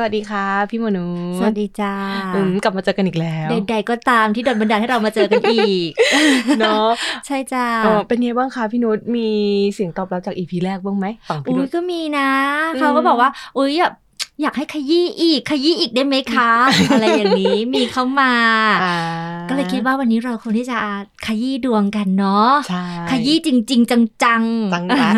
สวัสดีค่ะ พี่มนุษย์สวัสดีจ้าอืมกลับมาเจอกันอีกแล้วใดๆก็ตามที่โดนบันดาลให้เรามาเจอกันอีกเนาะใช่จ้าเออเป็นไงบ้างคะพี่นุชมีเสียงตอบรับจากอีพีแรกบ้างไหมฝั่งพี่อุ้นุยชก็มีนะอืมเขาก็บอกว่าอุ้ยอยาก อยากให้ขยี้อีกขยี้อีกได้ไหมคะ อะไรอย่างนี้มีเข้ามาอ่าก็เลยคิดว่าวันนี้เราควรที่จะขยี้ดวงกันเนาะใช่ขยี้จริง ๆ จังๆจังรัด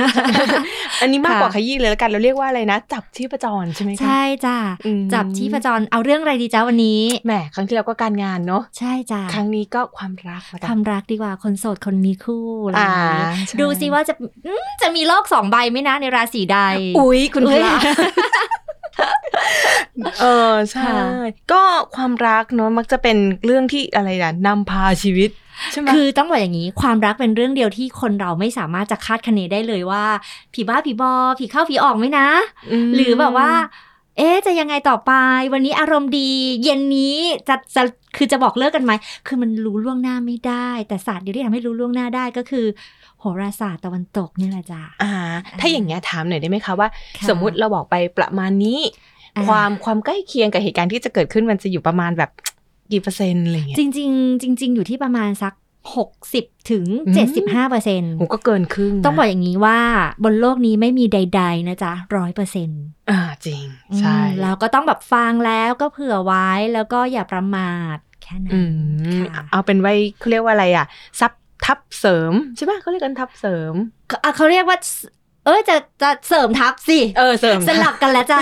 อันนี้มากกว่าค่ะขยี้เลยแล้วกันเราเรียกว่าอะไรนะ จับชีพจรใช่ไหมคะใช่จ้าอืมจับที่ประจรเอาเรื่องอะไรดีจ้าวันนี้แหมครั้งที่แล้วก็การงานเนาะใช่จ้าครั้งนี้ก็ความรักละคกัวานมรักดีกว่าคนโสดคนมีคู่อะไรอย่างนี้อ่าใช่ดูซิว่าจะอืมจะมีโลกสองใบไหมนะในราศีใด อุ๊ยคุณพอุ๊ยระ เออใช่ค่ะก็ความรักเนาะมักจะเป็นเรื่องที่อะไรนะนำพาชีวิตใช่ไหมคือต้องบอกอย่างนี้ความรักเป็นเรื่องเดียวที่คนเราไม่สามารถจะคาดคะเนได้เลยว่า ผีบ้าผีบอ ผีเข้าผีออกไหมนะมหรือแบบว่า เอ๊ะจะยังไงต่อไป วันนี้อารมณ์ดี เย็นนี้จะจะคือจะบอกเลิกกันไหมคือมันรู้ล่วงหน้าไม่ได้ แต่ศาสตร์เดียวที่ทำให้รู้ล่วงหน้าได้ก็คือ โหราศาสตร์ตะวันตกนี่แหละจ้ะอ่า ถ้าอย่างเงี้ยถามหน่อยได้ไหมคะว่าค่ะสมมุติเราบอกไปประมาณนี้อ่าความความใกล้เคียงกับเหตุการณ์ที่จะเกิดขึ้นมันจะอยู่ประมาณแบบกี่เปอร์เซ็นต์อะไรเงี้ยจริงๆจริง ๆ อยู่ที่ประมาณสัก60ถึงอืม75เปอร์เซ็นต์โหก็เกินครึ่งนะต้องบอกอย่างนี้ว่าบนโลกนี้ไม่มีใด ๆ นะจ๊ะร้อยเปอร์เซ็นต์อ่าจริง ใช่เราก็ต้องแบบฟังแล้วก็เผื่อไว้แล้วก็อย่าประมาทแค่นั้อืนมค่ะเอาเป็นไว้เขาเรียกว่าอะไรอะ ซับ ทับเสริมใช่ไหมเขาเรียกกันทับเสริมอะเขาเรียกว่า เออจะจะเสริมทัพสิเออเสริมสลับกันแล้วจ้ะ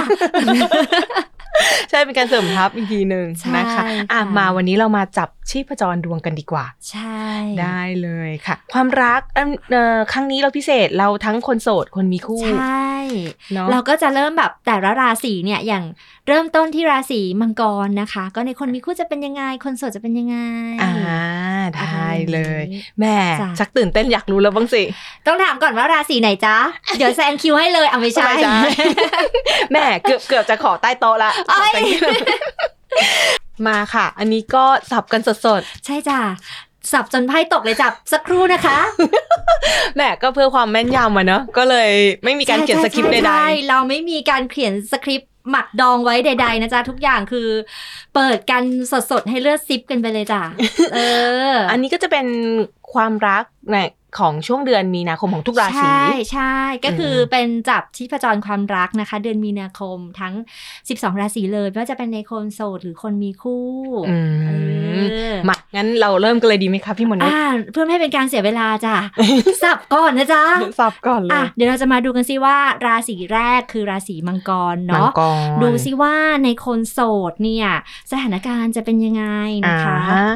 ใช่เป็นการเสริมทับอีกทีหนึ่งใช่นะคะอะค่ะมาวันนี้เรามาจับ ชีพจรดวงกันดีกว่า ใช่ ได้เลยค่ะ ความรักเอิ่มเอ่อครั้งนี้เราพิเศษเราทั้งคนโสดคนมีคู่ ใช่เนาะเราก็จะเริ่มแบบแต่ละราศีเนี่ยอย่างเริ่มต้นที่ราศีมังกรนะคะ ก็ในคนมีคู่จะเป็นยังไง คนโสดจะเป็นยังไงอ่าได้เลยอะไรอย่างนี้แม่จ้ะชักตื่นเต้นอยากรู้แล้วบ้างสิ ต้องถามก่อนว่าราศีไหนจ๊ะ เดี๋ยวแซงคิวให้เลยเอาไม่ใช่ไม่ใช่แม่เกือบเกือบจะขอใต้โต๊ะละเอ้ย มาค่ะ อันนี้ก็สับกันสดใช่จ้ะสับจนไพ่ตกเลยจับสักครู่นะคะๆแม่ก็เพื่อความแม่นยำอะเนอะก็เลยไม่มีการเขียนสคริปต์ใดใช่ๆเราไม่มีการเขียนสคริปต์หมักดองไว้ใดๆนะจ๊ะทุกอย่างคือ เปิดกันสดๆ ให้เลือดซิปกันไปเลยจ้ะเออๆอันนี้ก็จะเป็นความรักเนี่ยของช่วงเดือนมีนาคมของทุกราศีใช่ใช่ก็คืออมเป็นจับชีพจรความรักนะคะ เดือนมีนาคมทั้ง 12 ราศีเลยไม่ว่าจะเป็นในคนโสดหรือคนมีคู่อืเอมอมา งั้นเราเริ่มกันเลยดีไหมคะพี่มนุษย์อ่าเพื่อไม่ให้เป็นการเสียเวลาจ้ะสับก่อนนะจ๊ะสับก่อนเลอะยเดี๋ยวเราจะมาดูกันซิว่าราศีแรกคือราศีมังกรมังเนาะกรดูซิว่าในคนโสดเนี่ย สถานการณ์จะเป็นยังไงนะคะอ่า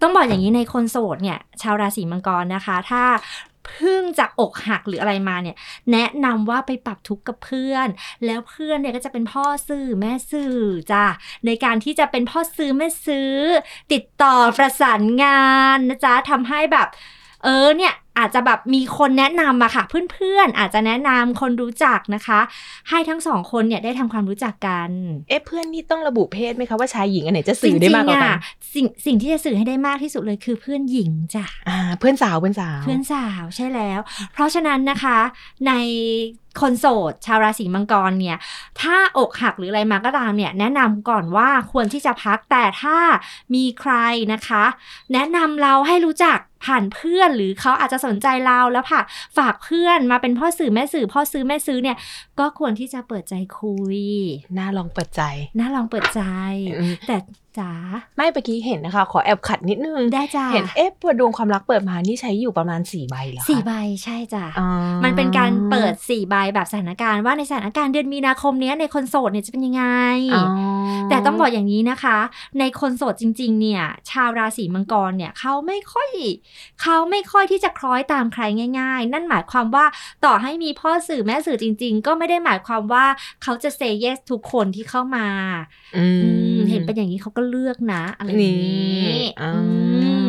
ต้องบอกอย่างนี้ในคนโสดเนี่ย ชาวราศีมังกรนะคะ ถ้าเพึ่งจากอกหักหรืออะไรมาเนี่ย แนะนำว่าไปปรับทุกข์กับเพื่อน แล้วเพื่อนเนี่ยก็จะเป็นพ่อสื่อแม่สื่อจ้ะในการที่จะเป็นพ่อซื้อแม่ซื้อ ติดต่อประสานงานนะจ๊ะทำให้แบบ เออเนี่ย อาจจะแบบมีคนแนะนำอะค่ะ เพื่อนๆ อาจจะแนะนำคนรู้จักนะคะ ให้ทั้งสองคนเนี่ยได้ทำความรู้จักกัน เอ๊ะเพื่อนนี่ต้องระบุเพศไหมคะว่าชายหญิงอันไหนจะสื่อได้มากกว่าจริงๆกันอะสิ่งสิ่งที่จะสื่อให้ได้มากที่สุดเลยคือเพื่อนหญิงจ้ะอ่าเพื่อนสาวเพื่อนสาว เพื่อนสาวใช่แล้ว เพราะฉะนั้นนะคะในคนโสดชาวราศีมังกรเนี่ย ถ้าอกหักหรืออะไรมาก็ตามเนี่ย แนะนำก่อนว่าควรที่จะพักแต่ถ้ามีใครนะคะ แนะนำเราให้รู้จักผ่านเพื่อนหรือเขาอาจจะสนใจเราแล้วผ่าฝากเพื่อนมาเป็นพ่อสื่อแม่สื่อพ่อซื้อแม่ซื้อเนี่ย ก็ควรที่จะเปิดใจคุย น่าลองเปิดใจ น่าลองเปิดใจอืมแต่จ๋าไม่เมื่อกี้เห็นนะคะ ขอแอบขัดนิดนึง ได้จ้าเห็นเอ๊ะพอดวงความรักเปิดมานี่ใช้อยู่ประมาณสี่ใบเหรอคะสี่ใบใช่จ้ะอ๋อมันเป็นการเปิดสี่ใบแบบสถานการณ์ว่าในสถานการณ์เดือนมีนาคมเนี้ยในคนโสดเนี่ยจะเป็นยังไงอ๋อแต่ต้องบอกอย่างนี้นะคะ ในคนโสดจริง ๆ เนี่ย ชาวราศีมังกรเนี่ยเขาไม่ค่อยเขาไม่ค่อยที่จะคล้อยตามใครง่าย ๆ นั่นหมายความว่าต่อให้มีพ่อสื่อแม่สื่อจริง ๆ ก็ไม่ได้หมายความว่าเขาจะ say yes ทุกคนที่เข้ามาอือืมมเห็นเป็นอย่างนี้เขาก็เลือกนะอะไรอย่างนี่นี้อ่าอื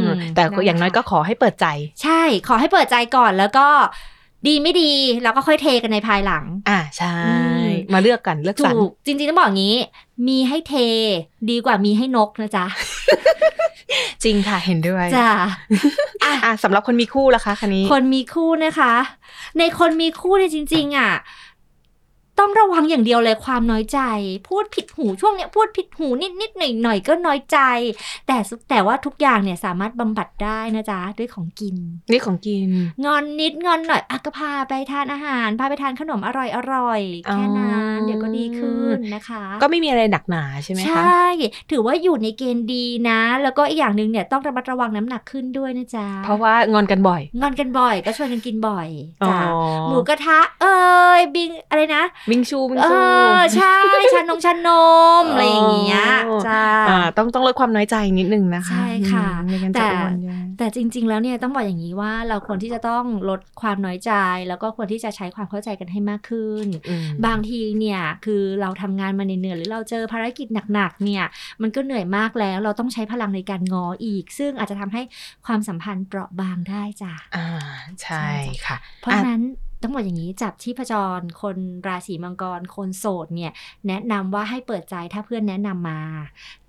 มแต่ก็อย่างน้อยก็ขอให้เปิดใจ ใช่ ขอให้เปิดใจก่อนแล้วก็ดีไม่ดีแล้วก็ค่อยเทกันในภายหลัง อ่าใช่อืมมาเลือกกันเลือกสรรถูกจริงๆต้องบอกอย่างนี้ มีให้เทดีกว่ามีให้นกนะจ๊ะ จริงค่ะเห็นด้วยจ้ะอะสำหรับคนมีคู่ล่ะคะคันนี้ คนมีคู่นะคะ ในคนมีคู่เนี่ยจริง ๆ อะ ต้องระวังอย่างเดียวเลยความน้อยใจ พูดผิดหูช่วงเนี้ยพูดผิดหูนิดนิดหน่อยหน่อยๆก็น้อยใจ แต่สุแต่ว่าทุกอย่างเนี่ยสามารถบำบัดได้นะจ๊ะด้วยของกินนี่ของกิน งอนนิดงอนหน่อยอะก็พาไปทานอาหารพาไปทานขนมอร่อยอร่อยๆแค่นั้นเดี๋ยวก็ดีขึ้นนะคะ ก็ไม่มีอะไรหนักหนาใช่ไหมใชคะ่ถือว่าอยู่ในเกณฑ์ดีนะ แล้วก็อีกอย่างหนึ่งเนี่ยต้องระมัดระวังน้ำหนักขึ้นด้วยนะจ๊ะเพราะว่างอนกันบ่อย งอนกันบ่อย ก็ชวนกันกินบ่อยอ๋อจ้ะหมูกระทะเอ้ยบิงอะไรนะวิงชูวิงเอชูอใช่ชานมชานมอะไรอย่างเงี้ยอ๋อจ้าอ่าต้องต้องลดความน้อยใจนิดนึงนะคะ ใช่ค่ะอืมไม่งั้นแต่จะอ้วนใหญ่แต่จริง ๆ แล้วเนี่ยต้องบอกอย่างนี้ว่าเราควรที่จะต้องลดความน้อยใจ แล้วก็ควรที่จะใช้ความเข้าใจกันให้มากขึ้นอืมบางทีเนี่ยคือเราทำงานมาเหนื่อยๆหรือเราเจอภารกิจหนักๆเนี่ยมันก็เหนื่อยมากแล้วเราต้องใช้พลังในการง้ออีก ซึ่งอาจจะทำให้ความสัมพันธ์เปราะบางได้จ้ะอ่าใช่ค่ะ เพราะฉะนั้น ต้องบอกอย่างนี้จับที่ประจรคนราศีมังกรคนโสดเนี่ยแนะนำว่าให้เปิดใจถ้าเพื่อนแนะนำมา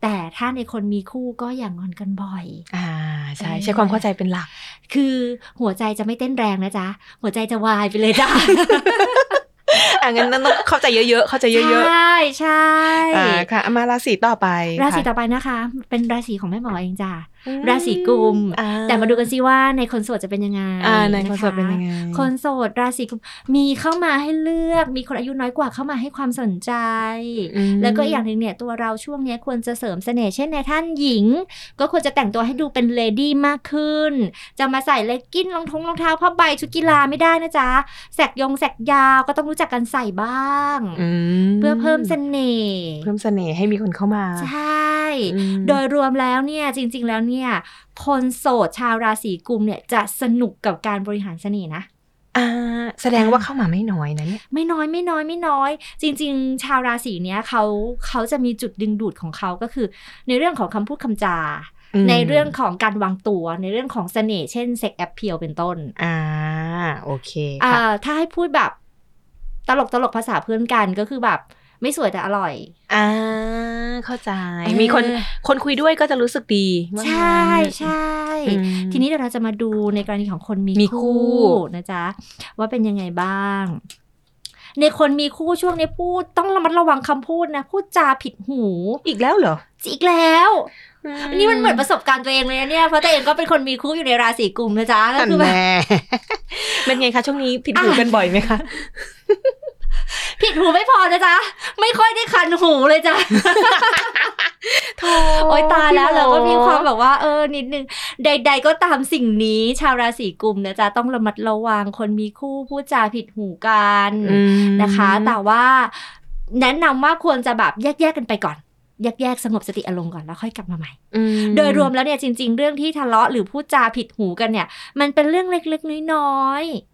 แต่ถ้าในคนมีคู่ก็อย่างงอนกันบ่อย อ่าใช่เออใช้ความเข้าใจเป็นหลัก คือหัวใจจะไม่เต้นแรงนะจ๊ะ หัวใจจะวายไปเลยจ้ะอ่างั้นต้องเข้าใจเยอะๆ เข้าใจเยอะใช่ใช่ๆอ่าค่ะเอามาราศีต่อไป ราศีค่ะต่อไปนะคะ เป็นราศีของแม่หมอเองจ้ะอืม ราศีกุมอ่แต่มาดูกันซิว่าในคนโสดจะเป็นยังไงอ่าในคอนเสิร์ตเป็นยังไง คนโสดราศีกุมมีเข้ามาให้เลือก มีคนอายุน้อยกว่าเข้ามาให้ความสนใจอืมแล้วก็อีกอย่างหนึ่งเนี่ยตัวเราช่วงเนี้ยควรจะเสริมเสน่ห์เช่นในท่านหญิง ก็ควรจะแต่งตัวให้ดูเป็นเลดี้มากขึ้น จะมาใส่เลกกิ้นรองทงรองเท้าผ้าใบชุดกีฬาไม่ได้นะจ๊ะแสกยงแสกยาวก็ต้องรู้จักกันใส่บ้างอืมเพื่อเพิ่มเสน่ห์เพิ่มเสน่ห์ให้มีคนเข้ามา ใช่อืมโดยรวมแล้วเนี่ยจริง ๆ แล้วเนี่ยคนโสดชาวราศีกุมภ์เนี่ยจะสนุกกับการบริหารเสน่ห์นะอ่าแสดงว่าเข้ามาไม่น้อยนะเนี่ยไม่น้อยไม่น้อยไม่น้อย จริง ๆ ชาวราศีเนี้ยเขาเขาจะมีจุดดึงดูดของเขาก็คือ ในเรื่องของคำพูดคำจาอืมในเรื่องของการวางตัวในเรื่องของเสน่ห์เช่นเซ็กแอปเพียวเป็นต้นอ่าโอเคอ่าค่ะถ้าให้พูดแบบตลกตลกภาษาเพื่อนกันก็คือแบบ ไม่สวยแต่อร่อย อ่า เข้าใจเออมีคนคนคุยด้วยก็จะรู้สึกดีว่าใช่ใช่อืมทีนี้เดี๋ยวเราจะมาดูในกรณีของคนมีมีคู่นะจ๊ะ ว่าเป็นยังไงบ้าง ในคนมีคู่ช่วงนี้พูดต้องระมัดระวังคำพูดนะ พูดจาผิดหู อีกแล้วเหรอ อีกแล้วอันนี้มันเหมือนประสบการณ์ตัวเองเลยนะเนี่ย เพราะตัวเองก็เป็นคนมีคู่อยู่ในราศีกุมนะจ๊ะก็นั่นคือแบบแน่เป็นไงคะช่วงนี้ผิดหูกันบ่อยไหมคะ ผิดหูไม่พอนะจ๊ะ ไม่ค่อยได้คันหูเลยจ้ะโถโอ๊ยตายแล้วพี่หเราก็มีความแบบว่า เออนิดนึง ใด ๆ ก็ตามสิ่งนี้ ชาวราศีกุมนะจ๊ะ ต้องระมัดระวังคนมีคู่พูดจาผิดหูกันอืมนะคะ แต่ว่าแนะนำว่าควรจะแบบแยกๆกันไปก่อนแยกๆสงบสติอารมณ์ก่อนแล้วค่อยกลับมาใหม่อืมโดยรวมแล้วเนี่ยจริง ๆ เรื่องที่ทะเลาะหรือพูดจาผิดหูกันเนี่ย มันเป็นเรื่องเล็กๆน้อยๆอ๋อ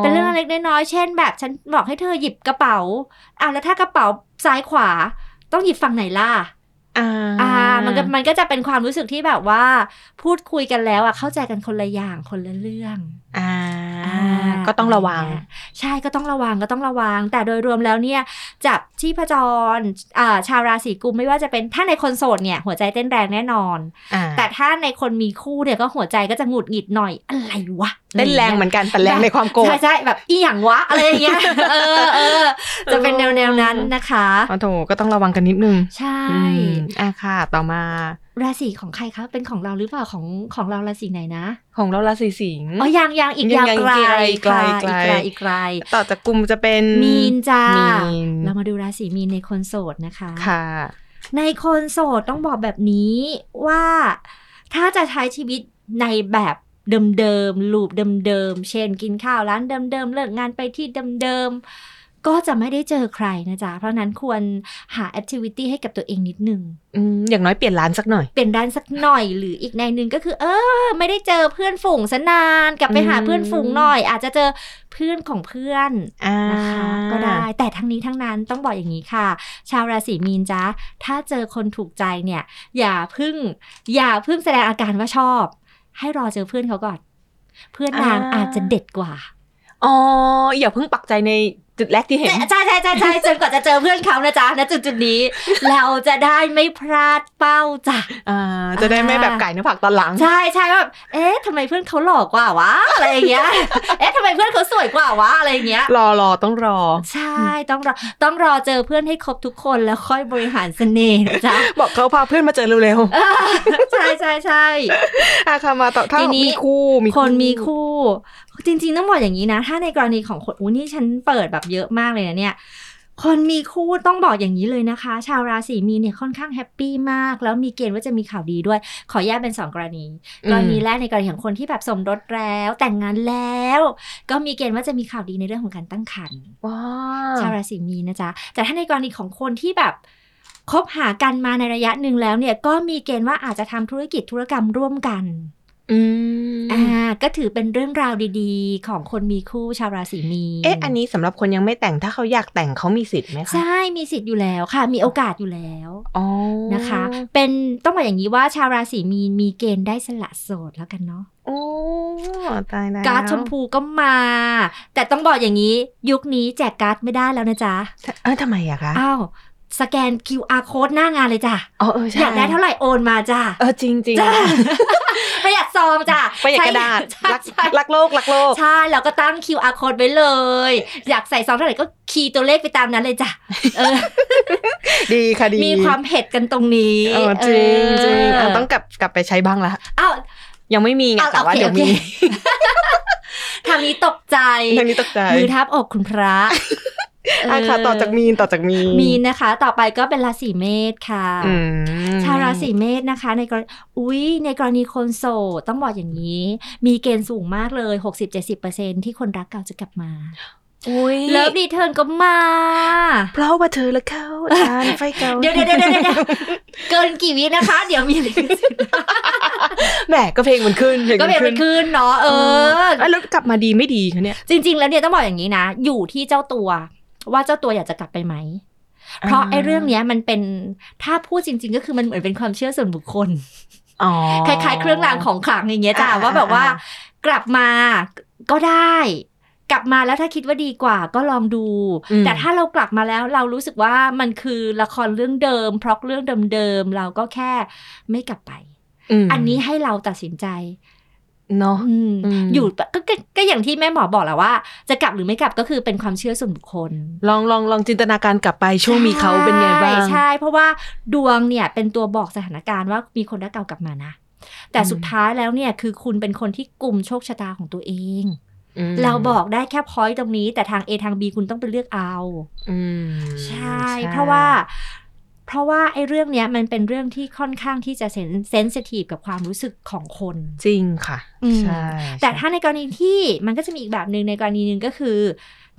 เป็นเรื่องเล็กน้อยๆเช่น แบบฉันบอกให้เธอหยิบกระเป๋าอะแล้วถ้ากระเป๋าซ้ายขวา ต้องหยิบฝั่งไหนล่ะอ่าอ่ามันก็มันก็จะเป็นความรู้สึกที่แบบว่า พูดคุยกันแล้วอะเข้าใจกันคนละอย่างคนละเรื่อง อ่าอ่า ก็ต้องระวัง ใช่ก็ต้องระวังก็ต้องระวัง แต่โดยรวมแล้วเนี่ย จับที่พจรอ่าชาวราศีกุมไม่ว่าจะเป็นถ้าในคนโสดเนี่ย หัวใจเต้นแรงแน่นอนอ่าแต่ถ้าในคนมีคู่เนี่ยก็หัวใจก็จะหงุดหงิดหน่อยอะไรวะเต้นแรงเหมือนกันแต่แรงในความโกรธใช่ใช่แบบอีหยังวะอะไรอย่างเงี้ยเออเออจะเป็นแนวแนวๆนั้นนะคะอ๋อโถก็ต้องระวังกันนิดนึง ใช่อืมอะค่ะ ต่อมา ราศีของใครคะเป็นของเราหรือเปล่าของของเราราศีไหนนะ ของเราราศีสิงห์อ๋อยังยังอีกยังยาวไกลไกลค่ะไกลอีกไกลอีกไกลต่อจากกลุ่มจะเป็นมีนจ้ามีนเรามาดูราศีมีนในคนโสดนะคะค่ะ ในคนโสดต้องบอกแบบนี้ว่าถ้าจะใช้ชีวิตในแบบเดิมๆลูปเดิมๆเช่นกินข้าวร้านเดิมๆเลิกงานไปที่เดิมๆ ก็จะไม่ได้เจอใครนะจ๊ะ เพราะฉะนั้นควรหาแอคทิวิตี้ให้กับตัวเองนิดนึงอืมอย่างน้อยเปลี่ยนร้านสักหน่อย เป็นด้านสักหน่อยหรืออีกในหนึ่งก็คือ เออ ไม่ได้เจอเพื่อนฝูงซะนาน กลับไปหาอืมเพื่อนฝูงหน่อย อาจจะเจอเพื่อนของเพื่อนอ่านะคะก็ได้ แต่ทั้งนี้ทั้งนั้นต้องบอกอย่างนี้ค่ะ ชาวราศีมีนจ้าถ้าเจอคนถูกใจเนี่ย อย่าเพึ่ง อย่าเพึ่งแสดงอาการว่าชอบ ให้รอเจอเพื่อนเขาก่อน เพื่อนนางอ่าอาจจะเด็ดกว่าอ๋ออย่าเพิ่งปักใจใน จุดแรกที่เห็นใช่ใช่ใช่ใช่จนกว่าจะเจอเพื่อนเขานะจ๊ะณจุดจุดๆนี้ เราจะได้ไม่พลาดเป้าจ้ะอ่าจะได้ไม่แบบไก่เนื้อผักตอนหลัง ใช่ใช่ว่าแบบเอ๊ะทำไมเพื่อนเขาหล่อกว่าวะอะไรอย่างเงี้ยเอ๊ะทำไมเพื่อนเขาสวยกว่าวะอะไรอย่างเงี้ยรอรอต้องรอ ใช่ต้องรอต้องรอเจอเพื่อนให้ครบทุกคนแล้วค่อยบริหารเสน่ห์นะจ๊ะบอกเขาพาเพื่อนมาเจอเร็วอ่าใช่ใช่ใช่ๆอะค่ะมาต่อถ้าทีนี้มีคู่มีคนมีคู่ จริงๆต้องบอกอย่างนี้นะ ถ้าในกรณีของคนคู่นี่ฉันเปิดแบบเยอะมากเลยนะเนี่ยคนมีคู่ต้องบอกอย่างนี้เลยนะคะ ชาวราศีมีนเนี่ยค่อนข้าง happy มาก แล้วมีเกณฑ์ว่าจะมีข่าวดีด้วย ขอแยกเป็นสองกรณีกรณีแรกในกรณีของคนที่แบบสมรสแล้ว แต่งงานแล้ว ก็มีเกณฑ์ว่าจะมีข่าวดีในเรื่องของการตั้งครรภ์ว้าชาวราศีมีนนะจ๊ะแต่ถ้าในกรณีของคนที่แบบคบหากันมาในระยะหนึ่งแล้วเนี่ยก็มีเกณฑ์ว่าอาจจะทำธุรกิจธุรกรรมร่วมกัน อืมอ่า ก็ถือเป็นเรื่องราวดีๆ ของคนมีคู่ชาวราศีมีนเอ๊ะ อันนี้สำหรับคนยังไม่แต่งถ้าเขาอยากแต่งเขามีสิทธิ์ไหมคะ ใช่ มีสิทธิ์อยู่แล้วค่ะ มีโอกาสอยู่แล้วอ๋อนะคะ เป็นต้องบอกอย่างนี้ว่าชาวราศีมีนมีเกณฑ์ได้สละโสดแล้วกันเนาะโอ้ตายแล้วการ์ดชมพูก็มา แต่ต้องบอกอย่างนี้ ยุคนี้แจกการ์ดไม่ได้แล้วนะจ๊ะเออทำไมอะคะอ้าวสแกน QR code หน้างานเลยจ้ะ อ๋อเออใช่ อยากได้เท่าไหร่โอนมาจ้ะ เออจริงจริงจ้ะ ประหยัดซองจ้ะประหยัดกระดาษใช่รักใช่รักโลกรักโลก ใช่แล้วก็ตั้ง QR code ไว้เลย อยากใส่ซองเท่าไหร่ก็คีย์ตัวเลขไปตามนั้นเลยจ้ะเออดีค่ะดี มีความเผ็ดกันตรงนี้เออจริงจริงเอะต้องกลับกลับไปใช้บ้างละอ้าวยังไม่มีไงเอาแต่ว่าโอเคเดี๋ยวโอเคมีทางนี้ตกใจทางนี้ตกใจ มือทับอกคุณพระ อะค่ะเต่อจากมีนต่อจากมีนมีนนะคะ ต่อไปก็เป็นราศีเมษค่ะอืมชาวราศีเมษนะคะ ในกรณีอุ๊ยในกรณีคนโสดต้องบอกอย่างนี้ มีเกณฑ์สูงมากเลย 60-70%ที่คนรักเก่าจะกลับมาอุ้ยเลิฟรีเทิร์นก็มา เพราะว่าเธอและเขาทานไฟเก่าเดี๋ยวเดี๋ยวเดี๋ยวเดี๋ยวเดี๋ยวเกินกี่วินะคะ เดี๋ยวมีลิขสิทธิ์แหมก็เพลงมันขึ้นพลงก็เป็นมัเป็นคืนเนาะเออเอ้ยแล้วกลับมาดีไม่ดีคะเนี่ยจริง ๆ แล้วเนี่ยต้องบอกอย่างนี้นะ อยู่ที่เจ้าตัว ว่าเจ้าตัวอยากจะกลับไปไหม เพราะไอ้เรื่องเนี้ยมันเป็นถ้าพูดจริง ๆ ก็คือมันเหมือนเป็นความเชื่อส่วนบุคคลอ๋อคล้ายๆ เครื่องรางของขลังอย่างเงี้ยจ้ะอ่าว่าแบบว่าอ่กลับมาก็ได้ กลับมาแล้วถ้าคิดว่าดีกว่าก็ลองดูอืมแต่ถ้าเรากลับมาแล้วเรารู้สึกว่ามันคือละครเรื่องเดิม เพราะเรื่องเดิมๆเราก็แค่ไม่กลับไปมอันนี้ให้เราตัดสินใจ เนาะอืมอืมอยู่ก็ก็ก็อย่างที่แม่หมอบอกแหละว่า จะกลับหรือไม่กลับก็คือเป็นความเชื่อส่วนบุคคล ลองลองลองจินตนาการกลับไปช่วงมีเขาเป็นไงบ้างใช่ใช่เพราะว่าดวงเนี่ยเป็นตัวบอกสถานการณ์ว่ามีคนรักเก่ากลับมานะ แต่อืมสุดท้ายแล้วเนี่ยคือคุณเป็นคนที่กลุ่มโชคชะตาของตัวเองมเราบอกได้แค่พอยต์ตรงนี้ แต่ทาง A ทาง B คุณต้องไปเลือกเอาอืมใช่ เพราะว่า เพราะว่าไอ้เรื่องเนี้ยมันเป็นเรื่องที่ค่อนข้างที่จะเซนซิทีฟกับความรู้สึกของคน จริงค่ะอืมใช่แต่ใช่ถ้าในกรณีที่มันก็จะมีอีกแบบหนึ่งในกรณีหนึ่งก็คือ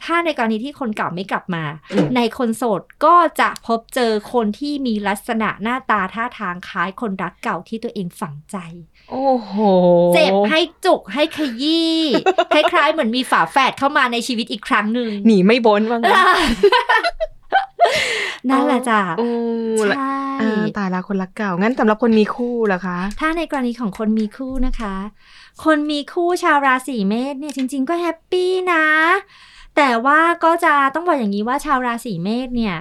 ถ้าในกรณีที่คนเก่าไม่กลับมาอืมในคนโสดก็จะพบเจอคนที่มีลักษณะหน้าตาท่าทางคล้ายคนรักเก่าที่ตัวเองฝังใจ โอ้โหเจ็บให้จุกให้ขยี้คล้ายๆเหมือนมีฝาแฝดเข้ามาในชีวิตอีกครั้งหนึ่งหนีไม่พ้นว่างั้น นั่นแหละจ้ะโอ้ใช่อ่าตายละคนรักเก่า งั้นสำหรับคนมีคู่ล่ะคะ ถ้าในกรณีของคนมีคู่นะคะ คนมีคู่ชาวราศีเมษเนี่ยจริง ๆ ก็แฮปปี้นะ แต่ว่าก็จะต้องบอกอย่างนี้ว่าชาวราศีเมษเนี่ย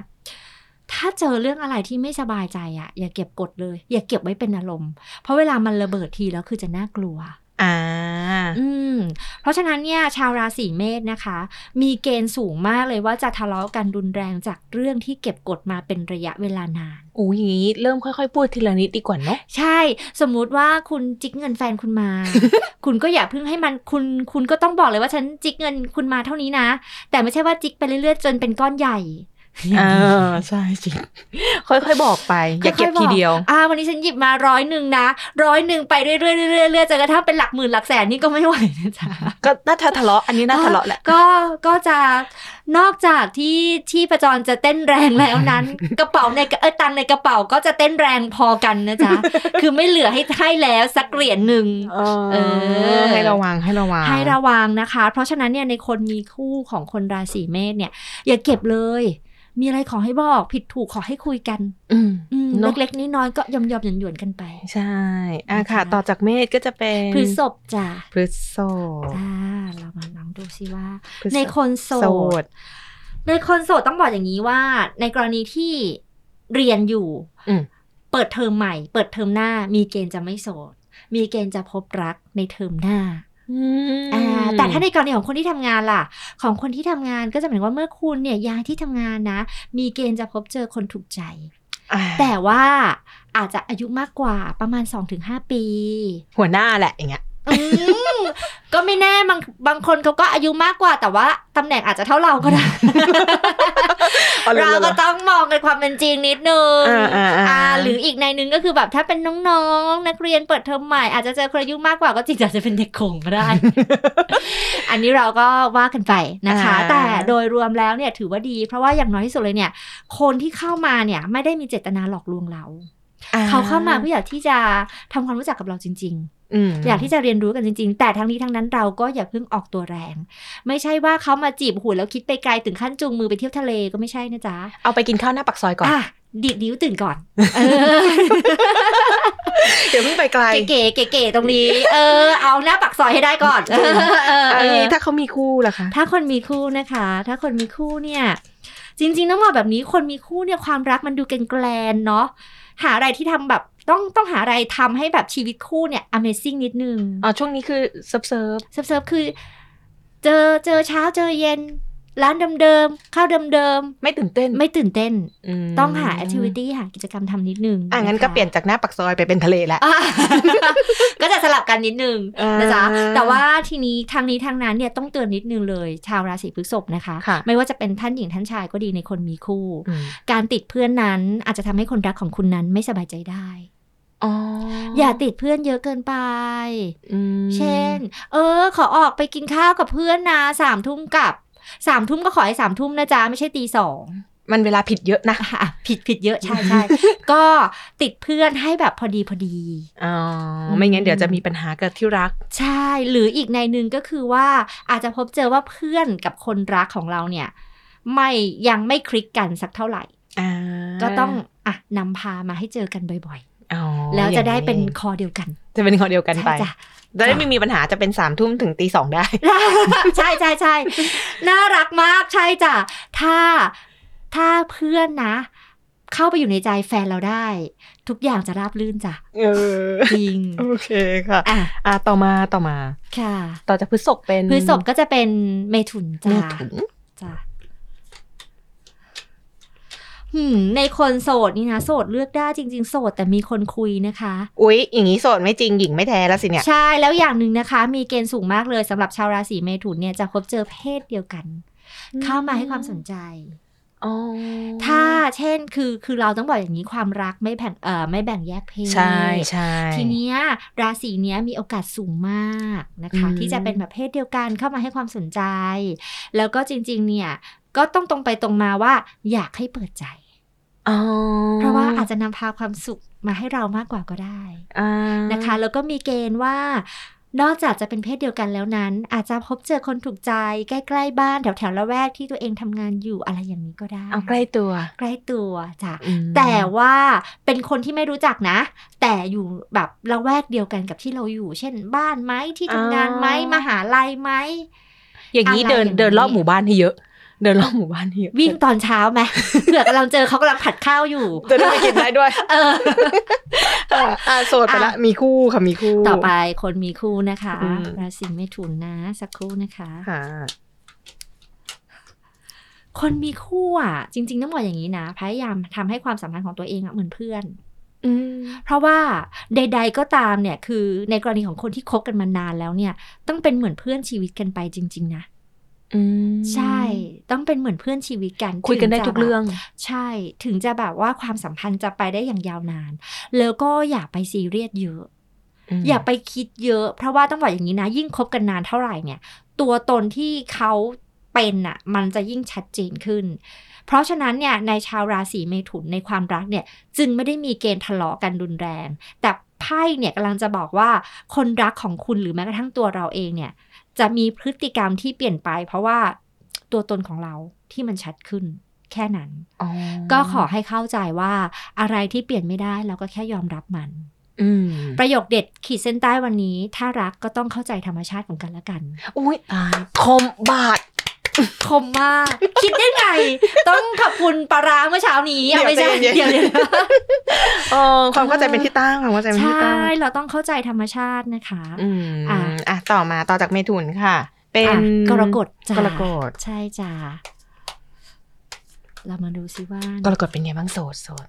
ถ้าเจอเรื่องอะไรที่ไม่สบายใจอะอย่าเก็บกดเลย อย่าเก็บไว้เป็นอารมณ์ เพราะเวลามันระเบิดทีแล้วคือจะน่ากลัว อ่าอืมเพราะฉะนั้นเนี่ยชาวราศีเมษนะคะ มีเกณฑ์สูงมากเลยว่าจะทะเลาะกันรุนแรงจากเรื่องที่เก็บกดมาเป็นระยะเวลานานโอ้ยอย่างนี้เริ่มค่อยๆ พูดทีละนิดดีกว่าเนาะใช่ สมมุติว่าคุณจิกเงินแฟนคุณมา คุณก็อย่าเพิ่งให้มันคุณคุณก็ต้องบอกเลยว่าฉันจิกเงินคุณมาเท่านี้นะ แต่ไม่ใช่ว่าจิกไปเรื่อยๆจนเป็นก้อนใหญ่ อ่าใช่จริงค่อยๆบอกไป อย่าเก็บค่ทีๆเดียว อ่า วันนี้ฉันหยิบมาร้อยหนึ่งนะร้อยหนึ่งไปเรื่อยๆเรื่อยๆเรื่อยๆจนกระทั่งเป็นหลักหมื่นหลักแสนนี่ก็ไม่ไหวนะจ๊ะก็น่าจะทะเลาะอันนี้น่าทะเลาะแหละก็ก็จะนอกจากที่ที่ประจรจะเต้นแรงแล้วนั้น กระเป๋าในเออตังค์ในกระเป๋าก็จะเต้นแรงพอกันนะจ๊ะคือไม่เหลือให้ให้แล้วสักเหรียญหนึ่งเอเออให้ระวังให้ระวังให้ระวังนะคะ เพราะฉะนั้นเนี่ยในคนมีคู่ของคนราศีเมษเนี่ย อย่าเก็บเลย มีอะไรขอให้บอก ผิดถูกขอให้คุยกัน อืมอืมเนอะเล็กๆน้อยๆก็ยอมๆหยวนๆกันไป ใช่อะนะคะค่ะ ต่อจากเมษก็จะเป็นพฤษภจ้ะพฤษภอ่าเรามาลองดูซิว่าพฤษภในคนโสโสดดในคนโสดต้องบอกอย่างนี้ว่า ในกรณีที่เรียนอยู่อืมเปิดเทอมใหม่ เปิดเทอมหน้า มีเกณฑ์จะไม่โสด มีเกณฑ์จะพบรักในเทอมหน้าอ่า แต่ถ้าในกรณีของคนที่ทำงานล่ะ ของคนที่ทำงานก็จะหมายถึงว่าเมื่อคุณเนี่ยย้ายที่ทำงานนะ มีเกณฑ์จะพบเจอคนถูกใจอ่าแต่ว่าอาจจะอายุมากกว่าประมาณ 2-5 ปี หัวหน้าแหละอย่างเงี้ยอืม ก็ไม่แน่บางบางคนเขาก็อายุมากกว่า แต่ว่าตำแหน่งอาจจะเท่าเราก็ได้เอาเลยเราก็ต้องมองในความเป็นจริงนิดนึงอ่าอ่าอ่าหรืออีกในหนึ่งก็คือแบบถ้าเป็นน้องๆ นักเรียนเปิดเทอมใหม่อาจจะเจอคนอายุมากกว่าก็จริงอาจจะเป็นเด็กโขงก็ได้ อันนี้เราก็ว่ากันไปนะคะอ่าแต่โดยรวมแล้วเนี่ยถือว่าดี เพราะว่าอย่างน้อยที่สุดเลยเนี่ย คนที่เข้ามาเนี่ยไม่ได้มีเจตนาหลอกลวงเรา เขาเข้ามาเพื่ออยากที่จะทำความรู้จักกับเราจริงอืมๆ อยากที่จะเรียนรู้กันจริง ๆ แต่ทั้งนี้ทั้งนั้นเราก็อย่าเพิ่งออกตัวแรง ไม่ใช่ว่าเขามาจีบหูแล้วคิดไปไกลถึงขั้นจูงมือไปเที่ยวทะเลก็ไม่ใช่นะจ๊ะ เอาไปกินข้าวหน้าปักซอยก่อนอะดีดนิ้วตื่นก่อนเออเดี๋ยวเพิ่งไปไกล เก๋ๆเก๋ๆตรงนี้ เออ เอาหน้าปากซอยให้ได้ก่อนเออเอออันเอนี้อถ้าเขามีคู่ล่ะคะ ถ้าคนมีคู่นะคะ ถ้าคนมีคู่เนี่ย จริงๆต้องบอกแบบนี้คนมีคู่เนี่ยความรักมันดูแกนๆเนาะ หาอะไรที่ทำแบบต้องต้องหาอะไรทำให้แบบชีวิตคู่เนี่ย amazing นิดนึงอ๋อช่วงนี้คือเซิร์ฟเซิร์ฟเซิร์ฟๆคือ เจอเจอเช้าเจอเย็น ร้านเดิมๆข้าวเดิมไม่ตื่นเต้นๆไม่ตื่นเต้นมต้องหา activity หากิจกรรมทำนิดนึงอะงั้นก็ะคะเปลี่ยนจากหน้าปักซอยไปเป็นทะเลแล้วอะก็จะสลับกันนิดนึงอ่านนะจ๊ะแต่ว่าทีนี้ทางนี้ทางนั้นเนี่ยต้องเตือนนิดนึงเลย ชาวราศีพฤษภนะคะค่ะไม่ว่าจะเป็นท่านหญิงท่านชายก็ดีในคนมีคู่อืมการติดเพื่อนนั้นอาจจะทำให้คนรักของคุณนั้นไม่สบายใจได้อ๋ออย่าติดเพื่อนเยอะเกินไปอืมเช่น เออ ขอออกไปกินข้าวกับเพื่อนนะสามทุ่มกลับ สามทุ่มก็ขอให้สามทุ่มนะจ๊ะ ไม่ใช่ตีสองมันเวลาผิดเยอะนะอะผิดผิดเยอะใช่ใช่ก็ติดเพื่อนให้แบบพอดีพอดีอ๋อไม่งั้นเดี๋ยวจะมีปัญหากับที่รัก ใช่ หรืออีกในหนึ่งก็คือว่าอาจจะพบเจอว่าเพื่อนกับคนรักของเราเนี่ย ไม่ยังไม่คลิกกันสักเท่าไหร่อ่าก็ต้องอะนำพามาให้เจอกันบ่อยอ๋อๆ แล้วจะได้เป็นอย่างคอเดียวกัน จะเป็นคนเดียวกันไปใช่จ้ะจะได้ไม่มีปัญหาจะเป็นสามทุ่มถึงตีสองได้ ใช่ใช่ใช่น่ารักมากใช่จ้ะถ้าถ้าเพื่อนนะ เข้าไปอยู่ในใจแฟนเราได้ ทุกอย่างจะราบรื่นจ้ะเออจริงโอเคค่ะอะอะต่อมาต่อมา ค่ะ ต่อจากพฤษภเป็นพฤษภก็จะเป็นเมถุนเมจ้ะถุนจ้ะหืม ในคนโสดนี่นะโสดเลือกได้จริง ๆ โสดแต่มีคนคุยนะคะ อุ๊ย อย่างนี้โสดไม่จริงหญิงไม่แท้แล้วสิเนี่ย ใช่แล้วอย่างหนึ่งนะคะ มีเกณฑ์สูงมากเลยสำหรับชาวราศีเมถุนเนี่ยจะพบเจอเพศเดียวกัน เข้ามาให้ความสนใจอ๋อถ้าเช่นคือคือเราต้องบอกอย่างนี้ความรักไม่แบ่งเอ่อไม่แบ่งแยกเพศใช่ใช่ทีเนี้ยราศีเนี้ยมีโอกาสสูงมากนะคะอืมที่จะเป็นแบบเพศเดียวกันเข้ามาให้ความสนใจ แล้วก็จริง ๆ เนี่ย ก็ต้องตรงไปตรงมาว่า อยากให้เปิดใจอ๋อเพราะว่าอาจจะนำพาความสุขมาให้เรามากกว่าก็ได้อ่านะคะ แล้วก็มีเกณฑ์ว่านอกจากจะเป็นเพศเดียวกันแล้วนั้น อาจจะพบเจอคนถูกใจใกล้ๆบ้านแถวๆละแวกที่ตัวเองทำงานอยู่อะไรอย่างนี้ก็ได้เอาใกล้ตัว ใกล้ตัวจ้ะอืมแต่ว่าเป็นคนที่ไม่รู้จักนะ แต่อยู่แบบละแวกเดียวกันกับที่เราอยู่ เช่น บ้านไหมที่ทำงานไหมมหาลัยไหมอย่างนี้อะไรเดินอย่างนี้เดินรอบหมู่บ้านให้เยอะ เดินรอบหมู่บ้านให้เยอะวิ่งตอนเช้าไหมเผื่อกำลังเจอเขากำลังผัดข้าวอยู่จะได้ไปกินได้ด้วย เอออะอ่าโสดไปละอะมีคู่ค่ะมีคู่ ต่อไปคนมีคู่นะคะอืมราศีเมถุนนะสักครู่นะคะค่ะคนมีคู่อะ จริงๆต้องบอกอย่างนี้นะพยายามทำให้ความสัมพันธ์ของตัวเองอะเหมือนเพื่อนอืมเพราะว่าใด ๆ ก็ตามเนี่ย คือในกรณีของคนที่คบกันมานานแล้วเนี่ย ต้องเป็นเหมือนเพื่อนชีวิตกันไปจริง ๆ นะอืม ใช่ต้องเป็นเหมือนเพื่อนชีวิตกันคุยกันได้ถึจะทุกเรื่องแบบใช่ถึงจะแบบว่าความสัมพันธ์จะไปได้อย่างยาวนาน แล้วก็อย่าไปซีเรียสเยอะมอย่าไปคิดเยอะ เพราะว่าต้องบอกอย่างนี้นะ ยิ่งคบกันนานเท่าไหร่เนี่ย ตัวตนที่เขาเป็นอะ มันจะยิ่งชัดเจนขึ้น เพราะฉะนั้นเนี่ยในชาวราศีเมถุนในความรักเนี่ย จึงไม่ได้มีเกณฑ์ทะเลาะกันรุนแรง แต่ไพ่เนี่ยกำลังจะบอกว่าคนรักของคุณหรือแม้กระทั่งตัวเราเองเนี่ย จะมีพฤติกรรมที่เปลี่ยนไป เพราะว่าตัวตนของเราที่มันชัดขึ้น แค่นั้นอ๋อก็ขอให้เข้าใจว่าอะไรที่เปลี่ยนไม่ได้เราก็แค่ยอมรับมันอืมประโยคเด็ดขีดเส้นใต้วันนี้ ถ้ารักก็ต้องเข้าใจธรรมชาติของกันและกัน อุ้ยตายคมบาด คมมาก คิดได้ไง ต้องขอบคุณปลาร้าเมื่อเช้านี้เอาไม่ใช่เดี๋ยวใจเย็นเดี๋ยวเดี๋ยวเออความเข้าใจเป็นที่ตั้งความเข้าใจเป็นที่ใช่ตั้งเราต้องเข้าใจธรรมชาตินะคะอืมอะอะต่อมาต่อจากเมถุนค่ะ เป็นอะกรกฎจ้ากรกฎใช่จ้าเรามาดูซิว่ากรกฎเป็นไงบ้างโสดโสด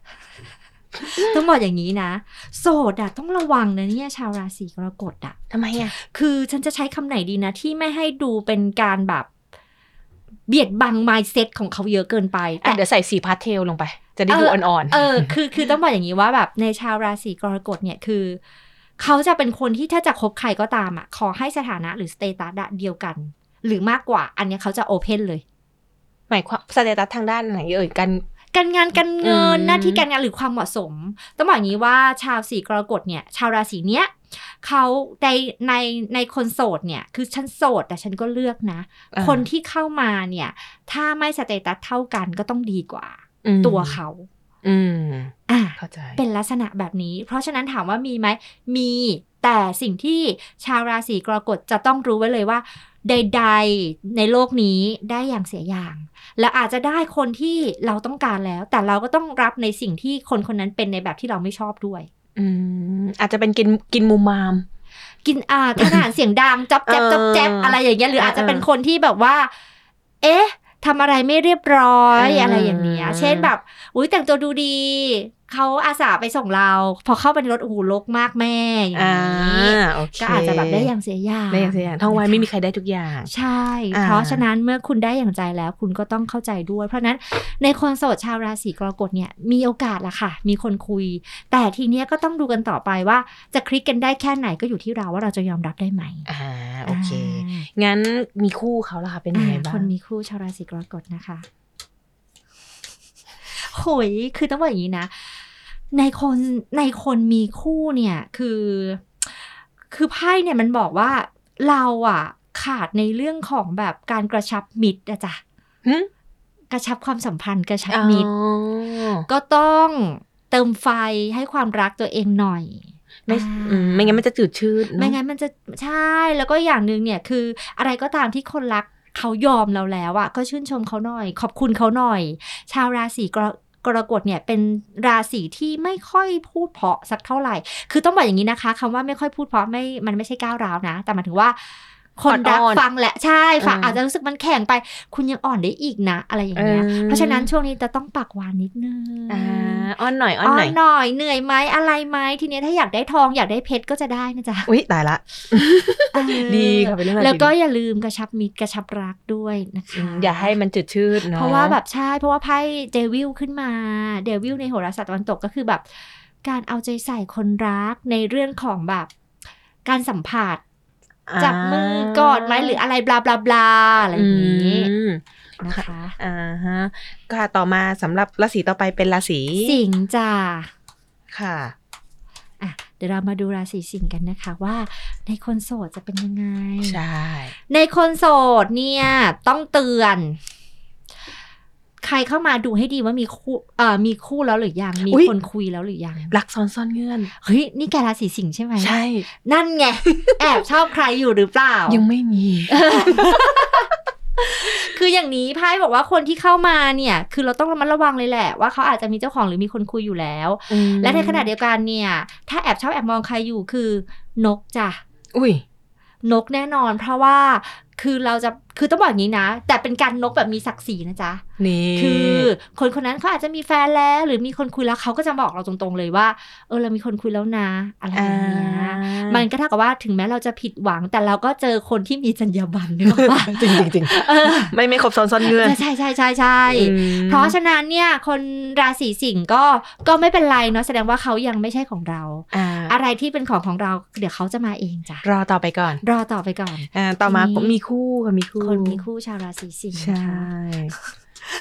ต้องบอกอย่างนี้นะ โสดอะต้องระวังนะเนี่ยชาวราศีกรกฎอะทำไมอะคือฉันจะใช้คำไหนดีนะ ที่ไม่ให้ดูเป็นการแบบ เบียดบัง mindset ของเขาเยอะเกินไปอะเดี๋ยวใส่สีพาสเทลลงไป จะได้ดูอ่อนๆ เออ คือ คือต้องบอกอย่างนี้ว่าแบบในชาวราศีกรกฎเนี่ยคือ เขาจะเป็นคนที่ถ้าจะคบใครก็ตามอะ ขอให้สถานะหรือ status อะเดียวกัน หรือมากกว่า อันเนี้ยเขาจะ open เลย หมายความ status ทางด้านไหนเอ่ยกัน การงานการเงินอืมหน้าที่การงานหรือความเหมาะสม ต้องบอกอย่างนี้ว่าชาวสีกรกฎเนี่ย ชาวราศีเนี้ยเขาในในในคนโสดเนี่ย คือฉันโสดแต่ฉันก็เลือกนะอ่าคนที่เข้ามาเนี่ย ถ้าไม่สเตตัสเท่ากันก็ต้องดีกว่าอืมตัวเขา อืมอะเข้าใจเป็นลักษณะแบบนี้ เพราะฉะนั้นถามว่ามีไหมมี แต่สิ่งที่ชาวราศีกรกฎจะต้องรู้ไว้เลยว่า ใด ๆ ในโลกนี้ได้อย่างเสียอย่าง และอาจจะได้คนที่เราต้องการแล้ว แต่เราก็ต้องรับในสิ่งที่คนคนนั้นเป็นในแบบที่เราไม่ชอบด้วย อืมอาจจะเป็นกินกินมุมมาม กินอ่าทานอาหารเสียงดังจับแจ๊บจับแจ๊บเออออะไรอย่างเงี้ยหรืออาจจะเออเป็นคนที่แบบว่า เอ๊ะทำอะไรไม่เรียบร้อยเออออะไรอย่างเงี้ย เช่นแบบ อุ้ยแต่งตัวดูดี เขาอาสาไปส่งเรา พอเข้าไปในรถโอ้โหลกมากแม่อย่างอ่านี้โอเคก็อาจจะแบบได้อย่างเสียอย่างได้อย่างเสียอย่างท่องไว้ไม่มีใครได้ทุกอย่าง ใช่อ่าเพราะฉะนั้นเมื่อคุณได้อย่างใจแล้ว คุณก็ต้องเข้าใจด้วย เพราะฉะนั้นในคนโสดชาวราศีกรกฎเนี่ยมีโอกาสละค่ะ มีคนคุย แต่ทีเนี้ยก็ต้องดูกันต่อไปว่าจะคลิกกันได้แค่ไหนก็อยู่ที่เราว่าเราจะยอมรับได้ไหมอ่าโอเค งั้นมีคู่เขาล่ะคะเป็นยังไงอ่าบ้างคนมีคู่ชาวราศีกรกฎนะคะโหยคือต้องบอกอย่างนี้นะ ในคนในคนมีคู่เนี่ยคือ คือไพ่เนี่ยมันบอกว่าเราอะขาดในเรื่องของแบบการกระชับมิตรอะจ้ะหึกระชับความสัมพันธ์กระชับอ๋อมิตรก็ต้องเติมไฟให้ความรักตัวเองหน่อยไม่อ่าอืมไม่งั้นมันจะจืดชืดเนอะไม่งั้นมันจะใช่แล้วก็อย่างหนึ่งเนี่ยคืออะไรก็ตามที่คนรักเขายอมเราแล้วอะก็ชื่นชมเขาหน่อย ขอบคุณเขาหน่อย ชาวราศี กรกฎเนี่ยเป็นราศีที่ไม่ค่อยพูดเพาะสักเท่าไหร่ คือต้องบอกอย่างนี้นะคะคำว่าไม่ค่อยพูดเพาะไม่มันไม่ใช่ก้าวร้าวนะ แต่หมายถึงว่า คนรักอ่อนๆฟังแหละใช่ฟังอืมอาจจะรู้สึกมันแข็งไป คุณยังอ่อนได้อีกนะ อะไรอย่างเงี้ยเออเพราะฉะนั้นช่วงนี้จะต้องปากหวานนิดนึงอ่าอ้อนหน่อยอ้อนอ่อหน่อนยหน่อยเหนื่อยไหมอะไรไหมทีเนี้ยถ้าอยากได้ทองอยากได้เพชรก็จะได้นะจ๊ะอุ้ยตายละเออดีค่ะเป็นเรื่องราวแล้วก็ดีอย่าลืมกระชับมิตรกระชับรักด้วยนะคะอืมอย่าให้มันจืดชืดเนาะเพราะว่าแบบใช่เพราะว่าไพ่เดวิลขึ้นมาเดวิลในโหราศาสตร์ตะวันตกก็คือแบบ การเอาใจใส่คนรักในเรื่องของแบบการสัมผัส จับมือกอดไหมหรืออะไรบลาบลาบลาอะไรอย่างนี้อืมนะคะอ่าฮะก็ต่อมาสำหรับราศีต่อไปเป็นราศีสิงห์จ้าค่ะอะเดี๋ยวเรามาดูราศีสิงห์กันนะคะว่า ในคนโสดจะเป็นยังไง ใช่ ในคนโสดเนี่ยต้องเตือนใค รเข้ามาดูให้ดีว่ามีคู่เอ่อมีคู่แล้วหรือยัง มีคนคุยแล้วหรือยัง รักซ้อนซ่อนเงื่อน เฮ้ย นี่แกราศีสิงห์ใช่ไหม ใช่ นั่นไง แอบชอบใครอยู่หรือเปล่า ยังไม่มี คืออย่างนี้ไพ่บอกว่าคนที่เข้ามาเนี่ย คือเราต้องระมัดระวังเลยแหละ ว่าเขาอาจจะมีเจ้าของหรือมีคนคุยอยู่แล้วอืมและในขณะเดียวกันเนี่ย ถ้าแอบชอบแอบมองใครอยู่คือนกจ้ะ อุ้ยนกแน่นอนเพราะว่าคือเราจะคือต้องบอกอย่างนี้นะ แต่เป็นการนกแบบมีศักดิ์ศรีนะจ๊ะนี่คือคนคนนั้นเขาอาจจะมีแฟนแล้ว หรือมีคนคุยแล้วเขาก็จะบอกเราตรงๆเลยว่า เออเรามีคนคุยแล้วนะ อะไรอย่างเงี้ยมันก็เท่ากับว่าถึงแม้เราจะผิดหวัง แต่เราก็เจอคนที่มีจรรยาบรรณนึกออกปะจริงจริงจริงเออไม่ไม่ครบซ้อนซ่อนเงื่อนใช่ใช่ใช่ใช่อืมเพราะฉะนั้นเนี่ยคนราศีสิงห์ก็ก็ไม่เป็นไรเนาะแสดงว่าเขายังไม่ใช่ของเราอ่าอะไรที่เป็นของของเรา เดี๋ยวเขาจะมาเองจ้ะรอต่อไปก่อน รอต่อไปก่อนอ่าต่อมาทีนี้มีคู่ค่ะมีคู่คนมีคู่ชาวราศีสิงห์ใช่นะคะ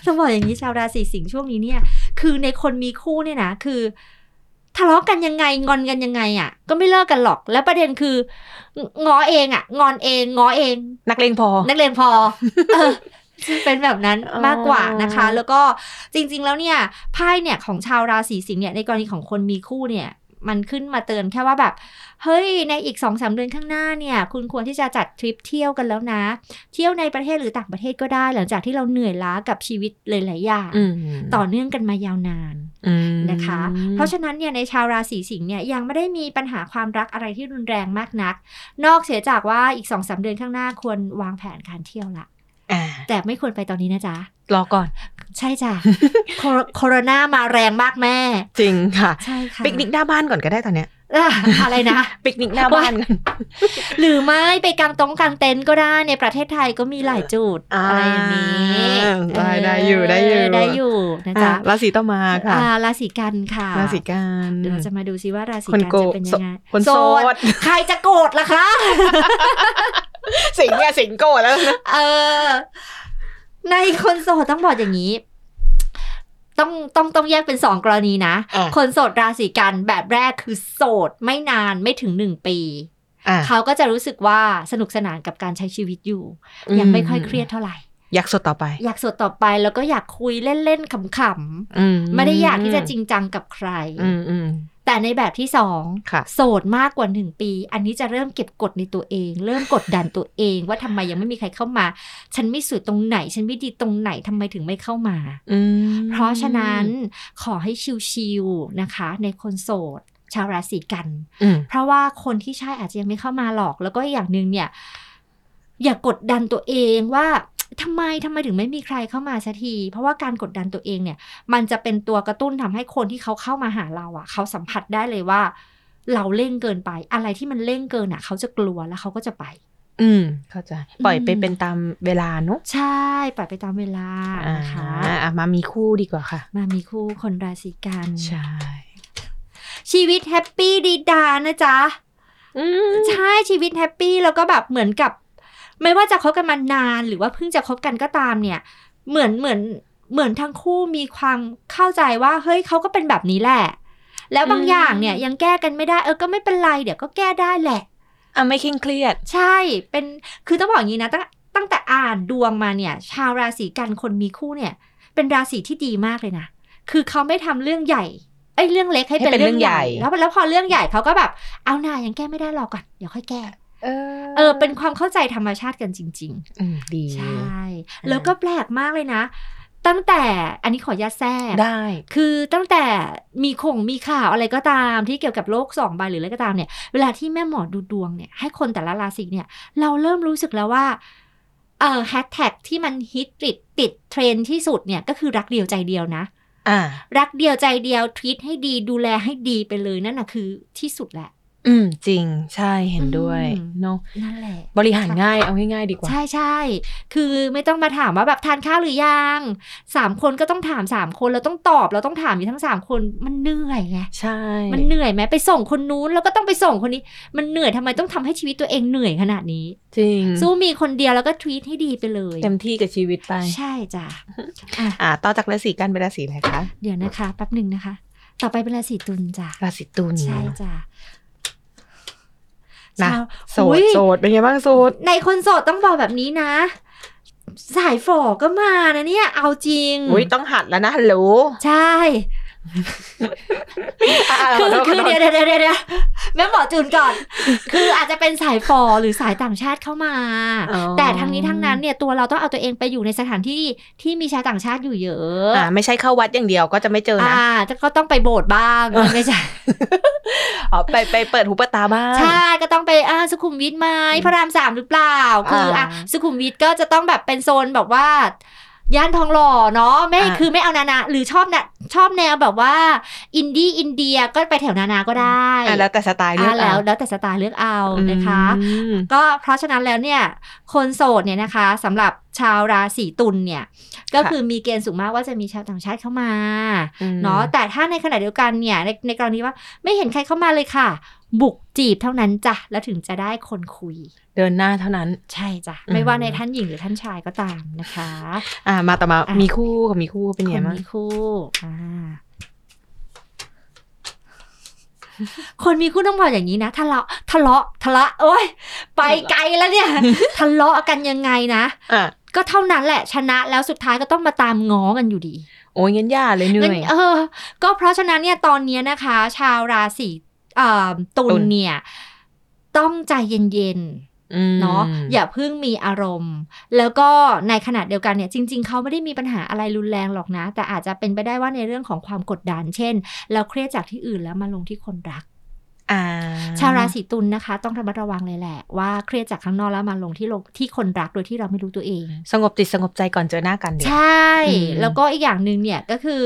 ต้องบอกอย่างนี้ชาวราศีสิงห์ช่วงนี้เนี่ย คือในคนมีคู่เนี่ยนะคือทะเลาะกันยังไงงอนกันยังไงอะ ก็ไม่เลิกกันหรอก แล้วประเด็นคืองอเองอะ งอนเองงอเอง นักเลงพอ นักเรียนพอเออเป็นแบบนั้นอ๋อมากกว่านะคะ แล้วก็จริง ๆ แล้วเนี่ยไพ่เนี่ยของชาวราศีสิงห์เนี่ยในกรณีของคนมีคู่เนี่ย มันขึ้นมาเตือนแค่ว่าแบบ เฮ้ยในอีกสองสามเดือนข้างหน้าเนี่ย คุณควรที่จะจัดทริปเที่ยวกันแล้วนะ เที่ยวในประเทศหรือต่างประเทศก็ได้หลังจากที่เราเหนื่อยล้ากับชีวิตหลายๆอย่างอืมต่อเนื่องกันมายาวนานอืมนะคะ เพราะฉะนั้นเนี่ยในชาวราศีสิงห์เนี่ยยังไม่ได้มีปัญหาความรักอะไรที่รุนแรงมากนัก นอกเสียจากว่าอีกสองสามเดือนข้างหน้าควรวางแผนการเที่ยวละอ่าแต่ไม่ควรไปตอนนี้นะจ๊ะ รอก่อน ใช่จ้ะโคโรโคโรนามาแรงมากแม่ จริงค่ะ ใช่ค่ะ ปิกนิกหน้าบ้านก่อนก็ได้ตอนเนี้ย อะอะไรนะปิกนิกหน้าบ้านกันหรือไม่ไปกางตรงกางเต็นท์ก็ได้ในประเทศไทยก็มีหลายจุดอ่าอะไรอย่างนี้ได้เได้อยู่ได้อยู่ได้อยู่นะอะจ๊ะราศีต่อมาค่ะอ่าราศีกันค่ะ ราศีกันเดี๋ยวเราจะมาดูซิว่าราศีคนกันโกจะเป็นยังไงคนโสดใครจะโกรธล่ะคะ สิงห์เนี่ยสิงห์โกรธแล้วนะเออในคนโสดต้องบอกอย่างนี้ ต้องต้องต้องแยกเป็นสองกรณีนะอะคนโสดราศีกันแบบแรกคือโสดไม่นานไม่ถึงหนึ่งปีอะเขาก็จะรู้สึกว่าสนุกสนานกับการใช้ชีวิตอยู่ ยังไม่ค่อยเครียดเท่าไหร่ อยากสดต่อไป อยากโสดต่อไปแล้วก็อยากคุยเล่นๆขำอืๆไม่ได้อยากที่จะจริงจังกับใครอืมอืมแต่ในแบบที่สองค่ะโสดมากกว่าหนึ่งปี อันนี้จะเริ่มเก็บกดในตัวเอง เริ่มกดดันตัวเอง ว่าทำไมยังไม่มีใครเข้ามา ฉันไม่สวยตรงไหน ฉันไม่ดีตรงไหนทำไมถึงไม่เข้ามาอืมเพราะฉะนั้นขอให้ชิวๆนะคะ ในคนโสดชาวราศีกันอืมเพราะว่าคนที่ใช่อาจจะยังไม่เข้ามาหรอก แล้วก็อย่างหนึ่งเนี่ย อย่ากดดันตัวเองว่า ทำไมทำไมถึงไม่มีใครเข้ามาสักที เพราะว่าการกดดันตัวเองเนี่ย มันจะเป็นตัวกระตุ้นทำให้คนที่เขาเข้ามาหาเราอะ่ะ เขาสัมผัสได้เลยว่า เราเร่งเกินไป อะไรที่มันเร่งเกินอะ่ะ เขาจะกลัวแล้วเขาก็จะไป อืม เข้าใจ ปล่อยไปอืมเป็นตามเวลาเนอะใช่ ปล่อยไปตามเวลาอ่านะคะอะมามีคู่ดีกว่าค่ะ มามีคู่คนราศีกันย์ใช้ชีวิต happy ดี๊ด๊านะจ๊ะอืมใช้ชีวิต happy แล้วก็แบบเหมือนกับ ไม่ว่าจะคบกันมานานหรือว่าเพิ่งจะคบกันก็ตามเนี่ย เหมือนเหมือนเหมือนทั้งคู่มีความเข้าใจว่าเฮ้ยเขาก็เป็นแบบนี้แหละ แล้วบางอย่างเนี่ยยังแก้กันไม่ได้เออก็ไม่เป็นไรเดี๋ยวก็แก้ได้แหละอะไม่เคร่งเครียด ใช่เป็นคือต้องบอกอย่างนี้นะตั้งตั้งแต่อ่านดวงมาเนี่ย ชาวราศีกันคนมีคู่เนี่ย เป็นราศีที่ดีมากเลยนะคือเขาไม่ทำเรื่องใหญ่ไอ้ยเรื่องเล็กให้ให้เป็นเป็นเรื่เรื่อองงใหญ่ใหญ่ แล้วแล้วพอเรื่องใหญ่เขาก็แบบเอาหน่ายังแก้ไม่ได้รอก่อนเดี๋ยวค่อยแก้ เอเออ เป็นความเข้าใจธรรมชาติกันจริงอืมดีๆใช่อ่าแล้วก็แปลกมากเลยนะ ตั้งแต่อันนี้ขออนุญาตแทรกได้ คือตั้งแต่มีคงมีข่าวอะไรก็ตามที่เกี่ยวกับโลกสองใบหรืออะไรก็ตามเนี่ย เวลาที่แม่หมอดูดวงเนี่ยให้คนแต่ละราศีเนี่ย เราเริ่มรู้สึกแล้วว่าเออแฮชแท็กที่มันฮิตติดติดเทรนด์ที่สุดเนี่ยก็คือรักเดียวใจเดียวนะอ่ารักเดียวใจเดียวทวีตให้ดีดูแลให้ดีไปเลยนั่นน่ะคือที่สุดแหละ อืม จริงใช่เห็นด้วยอืมเนาะนั่นแหละ บริหารง่ายเอาง่ายๆดีกว่า ใช่ใช่คือไม่ต้องมาถามว่าแบบทานข้าวหรือยังสามคนก็ต้องถามสามคนเราต้องตอบเราต้องถามอยู่ทั้งสามคนมันเหนื่อยไงใช่ มันเหนื่อยไหมไปส่งคนนู้นแล้วก็ต้องไปส่งคนนี้ มันเหนื่อยทำไมต้องทำให้ชีวิตตัวเองเหนื่อยขนาดนี้ จริงสู้มีคนเดียวแล้วก็ทวีตให้ดีไปเลยเต็มที่กับชีวิตไป ใช่จ้ะอะอ่าต่อจากราศีกันเป็นราศีอะไรคะเดี๋ยวนะคะแป๊บหนึ่งนะคะ ต่อไปเป็นราศีตุลจ้ะราศีตุลใช่จ้ะ นะชาวโสอุ๊ดยโสดเป็นไงบ้างโสดในคนโสดต้องบอกแบบนี้นะ สายฝอก็มานะเนี่ย เอาจริง อุ้ยต้องหัดแล้วนะฮัลโหลใช่อะอะ คือขโทษคือขโทษเดี๋ยวเดี๋ยวเดี๋ยวเดี๋ยวแม่หมอจูนก่อน คืออาจจะเป็นสายฟอหรือสายต่างชาติเข้ามาอ๋อแต่ทั้งนี้ทั้งนั้นเนี่ยตัวเราต้องเอาตัวเองไปอยู่ในสถานที่ที่มีชาวต่างชาติอยู่เยอะอ่าไม่ใช่เข้าวัดอย่างเดียวก็จะไม่เจอนะอ่าก็ต้องไปโบสถ์บ้างไม่ใช่อ๋อไปไปเปิดหูเปิดตาบ้างใช่ก็ต้องไปอ่าสุขุมวิทไหมพระรามสามหรือเปล่า คืออะอ่าสุขุมวิทก็จะต้องแบบเป็นโซนแบบว่า ย่านทองหล่อเนาะไม่อ่าคือไม่เอานานา หรือชอบนะชอบแนวแบบว่า อินดี้อินเดียก็ไปแถวนานาก็ได้อะแล้วแต่สไตล์เลือกอ่าแล้วเอาแล้วแต่สไตล์เลือกเอานะคะอืมก็เพราะฉะนั้นแล้วเนี่ย คนโสดเนี่ยนะคะสำหรับชาวราศีตุลเนี่ย ก็ค่ะคือมีเกณฑ์สูงมากว่าจะมีชาวต่างชาติเข้ามาอืมเนาะแต่ถ้าในขณะเดียวกันเนี่ยในในกรณีว่าไม่เห็นใครเข้ามาเลยค่ะ บุกจีบเท่านั้นจ้ะแล้วถึงจะได้คนคุย เดินหน้าเท่านั้น ใช่จ้ะอืมไม่ว่าในท่านหญิงหรือท่านชายก็ตามนะคะ อ่า มาต่อมาอะมีคู่กับมีคู่เป็นคไงนบ้างมีคู่อ่าคนมีคู่ต้องบอกอย่างนี้นะทะเลาะทะเลาะทะเลาะโอ้ยไปไกลแล้วเนี่ย ทะเลาะกันยังไงนะอะก็เท่านั้นแหละชนะแล้วสุดท้ายก็ต้องมาตามง้อกันอยู่ดี โอ้ยงั้นอย่าเลยเหนื่อยงั้นเออ ก็เพราะฉะนั้นเนี่ยตอนเนี้ยนะคะ ชาวราศีอ่า ตุตุลลเนี่ย ต้องใจเย็นๆอืมเนาะอย่าเพิ่งมีอารมณ์ แล้วก็ในขณะเดียวกันเนี่ย จริง ๆ เขาไม่ได้มีปัญหาอะไรรุนแรงหรอกนะ แต่อาจจะเป็นไปได้ว่าในเรื่องของความกดดัน เช่น เราเครียดจากที่อื่นแล้วมาลงที่คนรักอ่า ชาวราศีตุลนะคะ ต้องระมัดระวังเลยแหละ ว่าเครียดจากข้างนอกแล้วมาลงที่ลงที่คนรักโดยที่เราไม่รู้ตัวเอง สงบจิตสงบใจก่อนเจอหน้ากันเดี๋ยวใช่อืมแล้วก็อีกอย่างหนึ่งเนี่ยก็คือ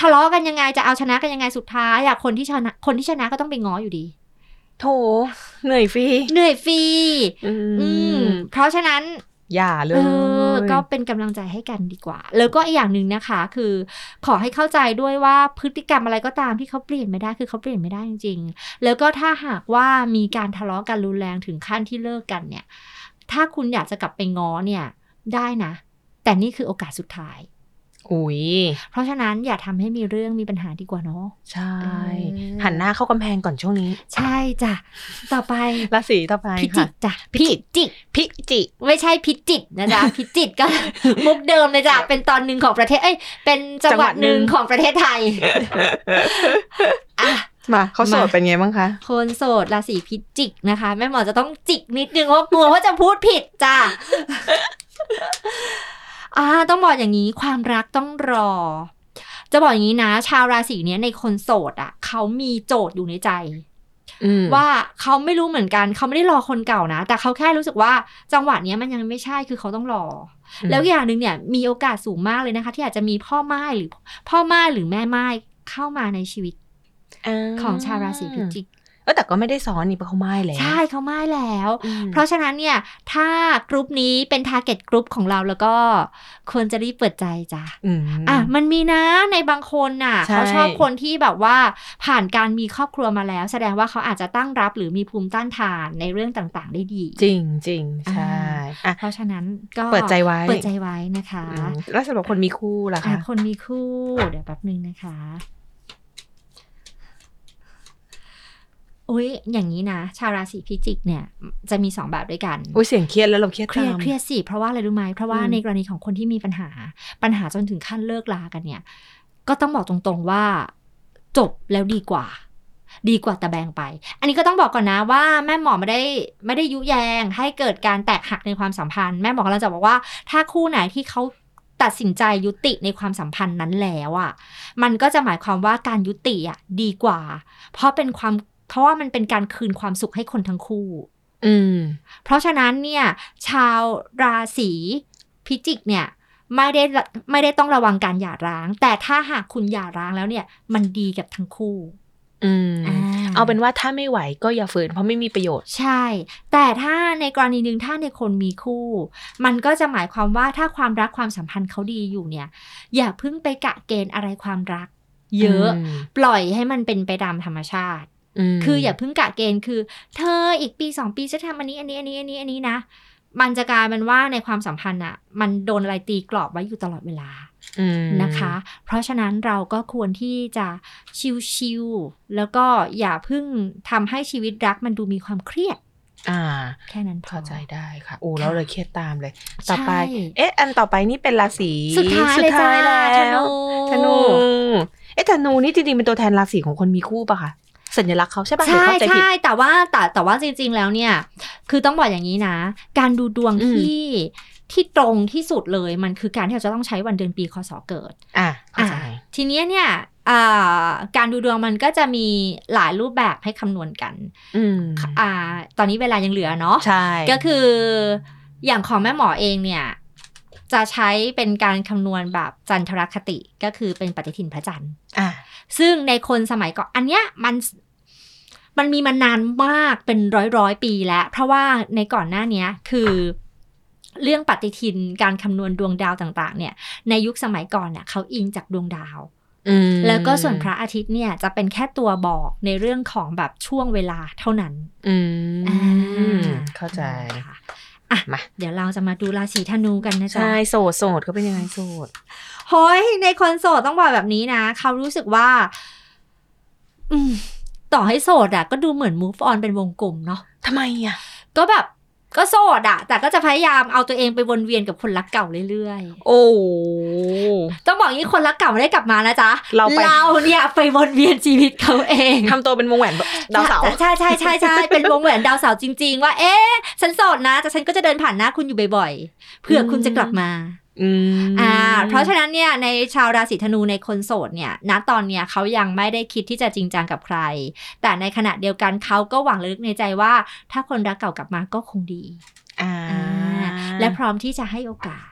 ทะเลาะกันยังไงจะเอาชนะกันยังไงสุดท้ายอะคนที่ชนะคนที่ชนะก็ต้องไปง้ออยู่ดีโถเหนื่อยฟรีเหนื่อยฟรี อือืมมเพราะฉะนั้น อย่าเลเอยอก็เป็นกำลังใจให้กันดีกว่า แล้วก็อีกอย่างหนึ่งนะคะ คือ ขอให้เข้าใจด้วยว่าพฤติกรรมอะไรก็ตามที่เขาเปลี่ยนไม่ได้คือเขาเปลี่ยนไม่ได้จริง ๆ แล้วก็ถ้าหากว่ามีการทะเลาะกันรุนแรงถึงขั้นที่เลิกกันเนี่ย ถ้าคุณอยากจะกลับไปง้อเนี่ยได้นะ แต่นี่คือโอกาสสุดท้าย อุ้ยเพราะฉะนั้นอย่าทำให้มีเรื่องมีปัญหาดีกว่าเนาะใช่เออหันหน้าเข้ากำแพงก่อนช่วงนี้ ใช่จ้ะต่อไปราศีต่อไปพิจิค่ะกจ้ะพิจิกพิจิไม่ใช่พิจิตรนะจ๊ะพิจิตรก็มุกเดิมเลยจ้ะเป็นตอนหนึ่งของประเทศเอ้ยเป็นจังหวัดหนึ่งของประเทศไทยอะมาเขาโสดมาเป็นไงบ้างคะ คนโสดราศีพิจิกนะคะแม่หมอจะต้องจิกนิดนึงเพราะกลัวว่าจะพูดผิดจ้ะ อ่าต้องบอกอย่างนี้ความรักต้องรอ จะบอกอย่างนี้นะ ชาวราศีเนี้ยในคนโสดอะเขามีโจทย์อยู่ในใจอืมว่าเขาไม่รู้เหมือนกันเขาไม่ได้รอคนเก่านะ แต่เขาแค่รู้สึกว่าจังหวะเนี้ยมันยังไม่ใช่คือเขาต้องรออมแล้วอย่างหนึ่งเนี่ยมีโอกาสสูงมากเลยนะคะ ที่อาจจะมีพ่อหม้ายหรือ พ่อหม้ายหรือแม่หม้ายเข้ามาในชีวิตของชาวราศีพิจิก เออแต่ก็ไม่ได้ซ้อนนี่เพราะเขาไม่แล้ว ใช่เขาหม้ายแล้วอืมเพราะฉะนั้นเนี่ย ถ้ากรุ๊ปนี้เป็น target group ของเราแล้วก็ควรจะรีบเปิดใจจ้ะอืมอะมันมีนะในบางคนน่ะใช่เขาชอบคนที่แบบว่าผ่านการมีครอบครัวมาแล้ว แสดงว่าเขาอาจจะตั้งรับหรือมีภูมิต้านทานในเรื่องต่างๆ ได้ดี จริงจริงใช่อะเพราะฉะนั้นก็เปิดใจไว้เปิดใจไว้นะคะอืมแล้วสำหรับคนมีคู่ล่ะอะคะคนมีคู่เดี๋ยวแป๊บหนึ่งนะคะ อุ้ยอย่างนี้นะ ชาวราศีพิจิกเนี่ย จะมีสองแบบด้วยกันอุ้ยเสียงเครียดแล้วเราเครียดเครียดตามเครียดสิเพราะว่าอะไรรู้ไหมเพราะว่าอืมในกรณีของคนที่มีปัญหา ปัญหาจนถึงขั้นเลิกลากันเนี่ย ก็ต้องบอกตรงๆว่า จบแล้วดีกว่า ดีกว่าตะแบงไป อันนี้ก็ต้องบอกก่อนนะว่าแม่หมอไม่ได้ไม่ได้ยุแยง ให้เกิดการแตกหักในความสัมพันธ์ แม่หมอกำลังจะบอกว่า ถ้าคู่ไหนที่เขาตัดสินใจยุติในความสัมพันธ์นั้นแล้วอะ มันก็จะหมายความว่าการยุติอะดีกว่า เพราะเป็นความ เพราะว่ามันเป็นการคืนความสุขให้คนทั้งคู่ อืม เพราะฉะนั้นเนี่ย ชาวราศีพิจิกเนี่ยไม่ได้ไม่ได้ต้องระวังการหย่าร้าง แต่ถ้าหากคุณหย่าร้างแล้วเนี่ย มันดีกับทั้งคู่ อืมอ่าเอาเป็นว่าถ้าไม่ไหวก็อย่าฝืนเพราะไม่มีประโยชน์ ใช่ แต่ถ้าในกรณีหนึ่งถ้าในคนมีคู่ มันก็จะหมายความว่าถ้าความรักความสัมพันธ์เขาดีอยู่เนี่ย อย่าเพิ่งไปกะเกณฑ์อะไรความรัก เยอะมปล่อยให้มันเป็นไปตามธรรมชาติม คืออย่าเพิ่งกะเกณฑ์คือ เธออีกปีสองปีจะทำอันนี้อันนี้อันนี้อันนี้อันนี้นะ มันจะกลายเป็นว่าในความสัมพันธ์อะมันโดนอะไรตีกรอบไว้อยู่ตลอดเวลาอืมนะคะ เพราะฉะนั้นเราก็ควรที่จะชิวๆแล้วก็อย่าเพิ่งทำให้ชีวิตรักมันดูมีความเครียดอ่า แค่นั้นพอเข้าใจได้ค่ะโอ้ค่ะแล้วเลยเครียดตามเลย ต่อไปใช่เอ๊ะ อันต่อไปนี่เป็นราศีสุดท้ายเลยจ้าแล้ธวนูธนู เอ๊ะธนูนี่จริงๆเป็นตัวแทนราศีของคนมีคู่ปะคะ สัญลักษณ์เขาใช่ปะหรือใช่เข้าใจผิดใช่แต่ว่าแต่แต่ว่าจริง ๆ แล้วเนี่ย คือต้องบอกอย่างนี้นะ การดูดวงอืมที่ที่ตรงที่สุดเลยมันคือการที่เราจะต้องใช้วันเดือนปีคศเกิด อะเข้าใจอะทีเนี้ยเนี่ยอ่าการดูดวงมันก็จะมีหลายรูปแบบให้คำนวณกันอืมอ่า ตอนนี้เวลายังเหลือเนาะใช่ก็คืออย่างของแม่หมอเองเนี่ย จะใช้เป็นการคำนวณแบบจันทรคติก็คือเป็นปฏิทินพระจันทร์อะซึ่งในคนสมัยก่อนอันเนี้ยมัน มันมีมานานมากเป็นร้อยร้อยปีแล้ว เพราะว่าในก่อนหน้าเนี้ยคือเรื่องปฏิทินการคำนวณดวงดาวต่างๆ เนี่ย ในยุคสมัยก่อนเนี่ยเขาอิงจากดวงดาวอืมแล้วก็ส่วนพระอาทิตย์เนี่ยจะเป็นแค่ตัวบอกในเรื่องของแบบช่วงเวลาเท่านั้น อืมอ่าเข้าใจค่ะอะมาเดี๋ยวเราจะมาดูราศีธนูกันนะจ๊ะ ใช่โสดโสดเขาเป็นยังไงโสดเฮ้ยในคนโสดต้องบอกแบบนี้นะ เขารู้สึกว่าอืม ต่อให้โสดอะก็ดูเหมือน move on เป็นวงกลมเนาะทำไมอะก็แบบก็โสดอะแต่ก็จะพยายามเอาตัวเองไปวนเวียนกับคนรักเก่าเรื่อยโอ้ๆต้องบอกอย่างนี้คนรักเก่าไม่ได้กลับมานะจ๊ะ เราไปเนี่ยไปวนเวียนชีวิตเขาเองทำตัวเป็นวงแหวนดาวเสาร์ใช่ใช่ใช่ใช่เป็นวงแหวนดาวเสาร์จริง ๆ ว่า เอ๊ะฉันโสดนะ แต่ฉันก็จะเดินผ่านหน้าคุณอยู่บ่อยๆเผื่อคุณจะกลับมา อืมอ่า เพราะฉะนั้นเนี่ยในชาวราศีธนูในคนโสดเนี่ยณตอนเนี้ยเขายังไม่ได้คิดที่จะจริงจังกับใคร แต่ในขณะเดียวกันเขาก็หวังลึกในใจว่า ถ้าคนรักเก่ากลับมาก็คงดี อ่าอ่าและพร้อมที่จะให้โอกาส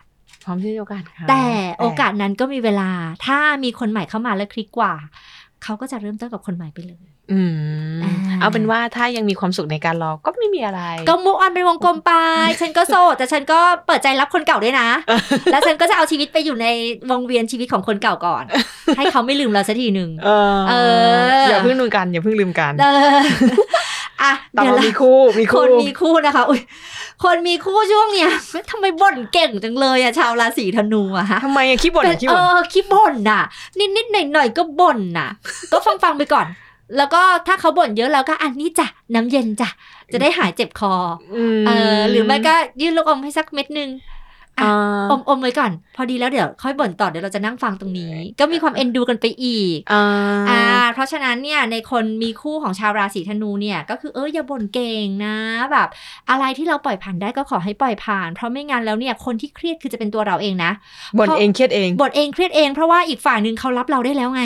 พร้อมที่จะโอกาสค่ะแต่โอกาสนั้นก็มีเวลา ถ้ามีคนใหม่เข้ามาแล้วคลิกกว่า เขาก็จะเริ่มต้นกับคนใหม่ไปเลย อืมอ่าเอาเป็นว่าถ้ายังมีความสุขในการรอก็ไม่มีอะไร ก็มุกออนเป็นวงกลมไป ฉันก็โสดแต่ฉันก็เปิดใจรับคนเก่าด้วยนะ แล้วฉันก็จะเอาชีวิตไปอยู่ในวงเวียนชีวิตของคนเก่าก่อน ให้เขาไม่ลืมเราสักทีหนึ่งเออเออออย่าเพิ่งลืมกันอย่าเพิ่งลืมกันเอออะต่อเดี๋ยวมาเรามีคู่มีคคู่นมีคู่นะคะอุ้ยคนมีคู่ช่วงเนี้ยทำไมบ่นเก่งจังเลยอะชาวราศีธนูอะฮะทำไมอะขี้บ่นเป็นขี้เอบ่นอขี้บ่นน่ะ นิดนิดหน่อยหน่อยๆก็บ่นน่ะ ก็ฟังฟังๆไปก่อน แล้วก็ถ้าเขาบ่นเยอะเราก็อันนี้จ้ะน้ำเย็นจ้ะจะได้หายเจ็บคอมเออหรือไม่ก็ยื่นลูกอมให้สักเม็ดนึง อ่าอมอมไว้ก่อน พอดีแล้วเดี๋ยวค่อยบ่นต่อเดี๋ยวเราจะนั่งฟังตรงนี้ ก็มีความเอ็นดูกันไปอีกอ่าอ่าเพราะฉะนั้นเนี่ยในคนมีคู่ของชาวราศีธนูเนี่ยก็คือเอออย่าบ่นเก่งนะแบบ อะไรที่เราปล่อยผ่านได้ก็ขอให้ปล่อยผ่าน เพราะไม่งั้นแล้วเนี่ยคนที่เครียดคือจะเป็นตัวเราเองนะบ่นเองเครียดเองบ่นเองเครียดเองเพราะว่าอีกฝ่ายหนึ่งเขารับเราได้แล้วไง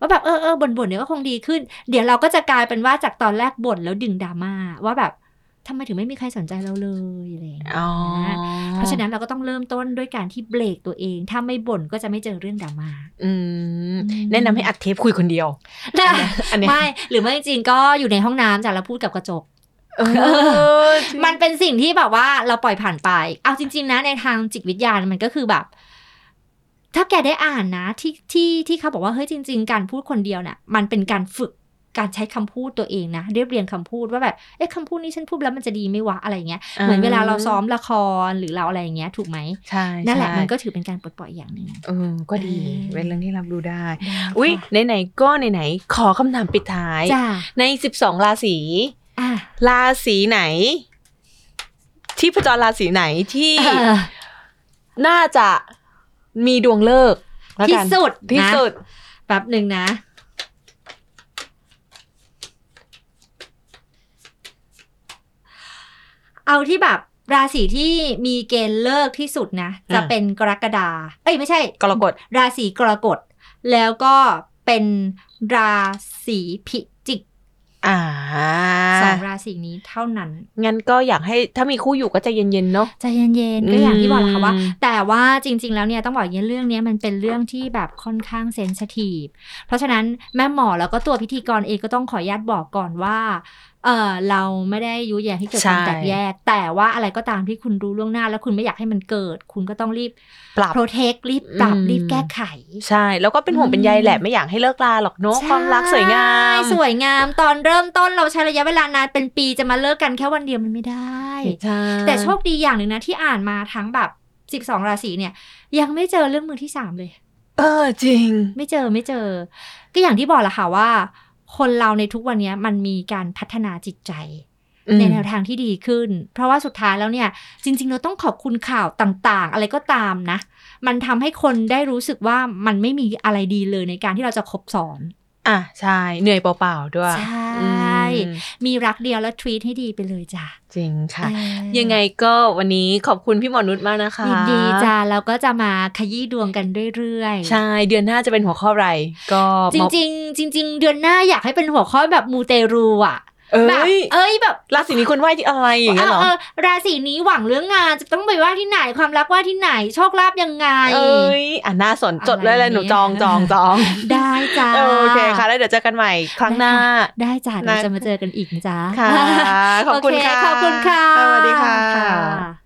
ว่าแบบเออเออบ่นบ่นเดี๋ยวก็คงดีขึ้น เดี๋ยวเราก็จะกลายเป็นว่าจากตอนแรกบ่นแล้วดึงดราม่าว่าแบบ ทำไมถึงไม่มีใครสนใจเราเลยอะไรอย่างเงี้ยอ๋อเพราะฉะนั้นเราก็ต้องเริ่มต้นด้วยการที่เบรกตัวเอง ถ้าไม่บ่นก็จะไม่เจอเรื่องดราม่าอืมแนะนำให้อัดเทปคุยคนเดียวอันเนี้ยไม่หรือไม่จริงๆก็อยู่ในห้องน้ำจ้ะแล้วพูดกับกระจกเออมันเป็นสิ่งที่แบบว่าเราปล่อยผ่านไป เอาจริง ๆ นะในทางจิตวิทยามันก็คือแบบ ถ้าแกได้อ่านนะที่ที่ที่เขาบอกว่าเฮ้ยจริง ๆ การพูดคนเดียวเนี่ยมันเป็นการฝึก การใช้คำพูดตัวเองนะเรียบเรียงคำพูดว่าแบบเอ๊ะคำพูดนี้ฉันพูดแล้วมันจะดีไหม่วะอะไรอย่างเงี้ยเหมือนเวลาเราซ้อมละครหรือเราอะไรอย่างเงี้ยถูกไหมใช่นั่นแหละใช่มันก็ถือเป็นการปลดปล่อยอย่างหนึ่งเออก็ดีเออเป็นเรื่องที่รับรู้ได้ อุ้ยไหนๆก็ไหนๆขอคำถามปิดท้ายจ้าในสิบสองราศีอะราศีไหน ที่พจรราศีไหนที่เออน่าจะมีดวงเลิกแล้วที่กันสุดที่นะสุดแป๊บหนึ่งนะ เอาที่แบบราศีที่มีเกณฑ์เลิกที่สุดนะจะอะเป็นกรกฎาเอ้ยไม่ใช่ กรกฎ ราศีกรกฎ แล้วก็เป็นราศีพิจิกอ่าสองราศีนี้เท่านั้น งั้นก็อยากให้ถ้ามีคู่อยู่ก็ใจเย็นๆเนาะใจเย็นๆก็อย่างที่บอกแหละค่ะว่าอืมแต่ว่าจริง ๆ แล้วเนี่ยต้องบอกอย่างนี้เรื่องเนี้ยมันเป็นเรื่องที่แบบค่อนข้างเซนสทีฟเพราะฉะนั้นแม่หมอแล้วก็ตัวพิธีกรเองก็ต้องขออนุญาตบอกก่อนว่า เออเราไม่ได้ยุแยงให้เกิดความใช่แตกแยก แต่ว่าอะไรก็ตามที่คุณรู้ล่วงหน้า แล้วคุณไม่อยากให้มันเกิด คุณก็ต้องรีบปรับโปรเทครีบปรับอืมรีบแก้ไข ใช่ แล้วก็เป็นห่วงเป็นใยแหละไม่อยากให้เลิกลาหรอกเนาะความรักสวยงามใช่สวยงามตอนเริ่มต้นเราใช้ระยะเวลานานเป็นปีจะมาเลิกกันแค่วันเดียวมันไม่ได้ใช่แต่โชคดีอย่างหนึ่งนะที่อ่านมาทั้งแบบสิบสองราศีเนี่ย ยังไม่เจอเรื่องมือที่สามเลย เออจริง ไม่เจอไม่เจอ ก็อย่างที่บอกแหละค่ะว่า คนเราในทุกวันเนี้ยมันมีการพัฒนาจิตใจ ในแนวทางที่ดีขึ้น เพราะว่าสุดท้ายแล้วเนี่ย จริง ๆ เราต้องขอบคุณข่าวต่างๆ อะไรก็ตามนะ มันทำให้คนได้รู้สึกว่ามันไม่มีอะไรดีเลยในการที่เราจะคบสอน อะใช่ เหนื่อยเปล่าๆด้วย ใช่อืมมีรักเดียวแล้วทวีตให้ดีไปเลยจ้ะ จริงค่ะเออยังไงก็วันนี้ขอบคุณพี่หมอนุชมากนะคะยินดีจ้ะแล้วก็จะมาขยี้ดวงกันเรื่อยๆ ใช่ เดือนหน้าจะเป็นหัวข้ออะไร ก็จริง ๆ จริง ๆ เดือนหน้าอยากให้เป็นหัวข้อแบบมูเตรูอะ เอ้แบบยเอ้ยแบบราศีนี้คนไหว้ที่อะไรอย่างเงี้ยเหรอ เออราศีนี้หวังเรื่องงานจะต้องไปว่าที่ไหนความรักว่าที่ไหนโชคลาภยังไง เอ้ยอะน่าสนจดเลยเลยหนูจองจองจองได้จ้าโอเคค่ะ แล้วเดี๋ยวเจอกันใหม่ครั้งหน้า ได้จ้าเดี๋ยวนะ จะมาเจอกันอีกนะจ้า ค่ะ ขอบคุณโเค่ะขอบคุณค่ะ สวัสดีค่ะ ค่ะ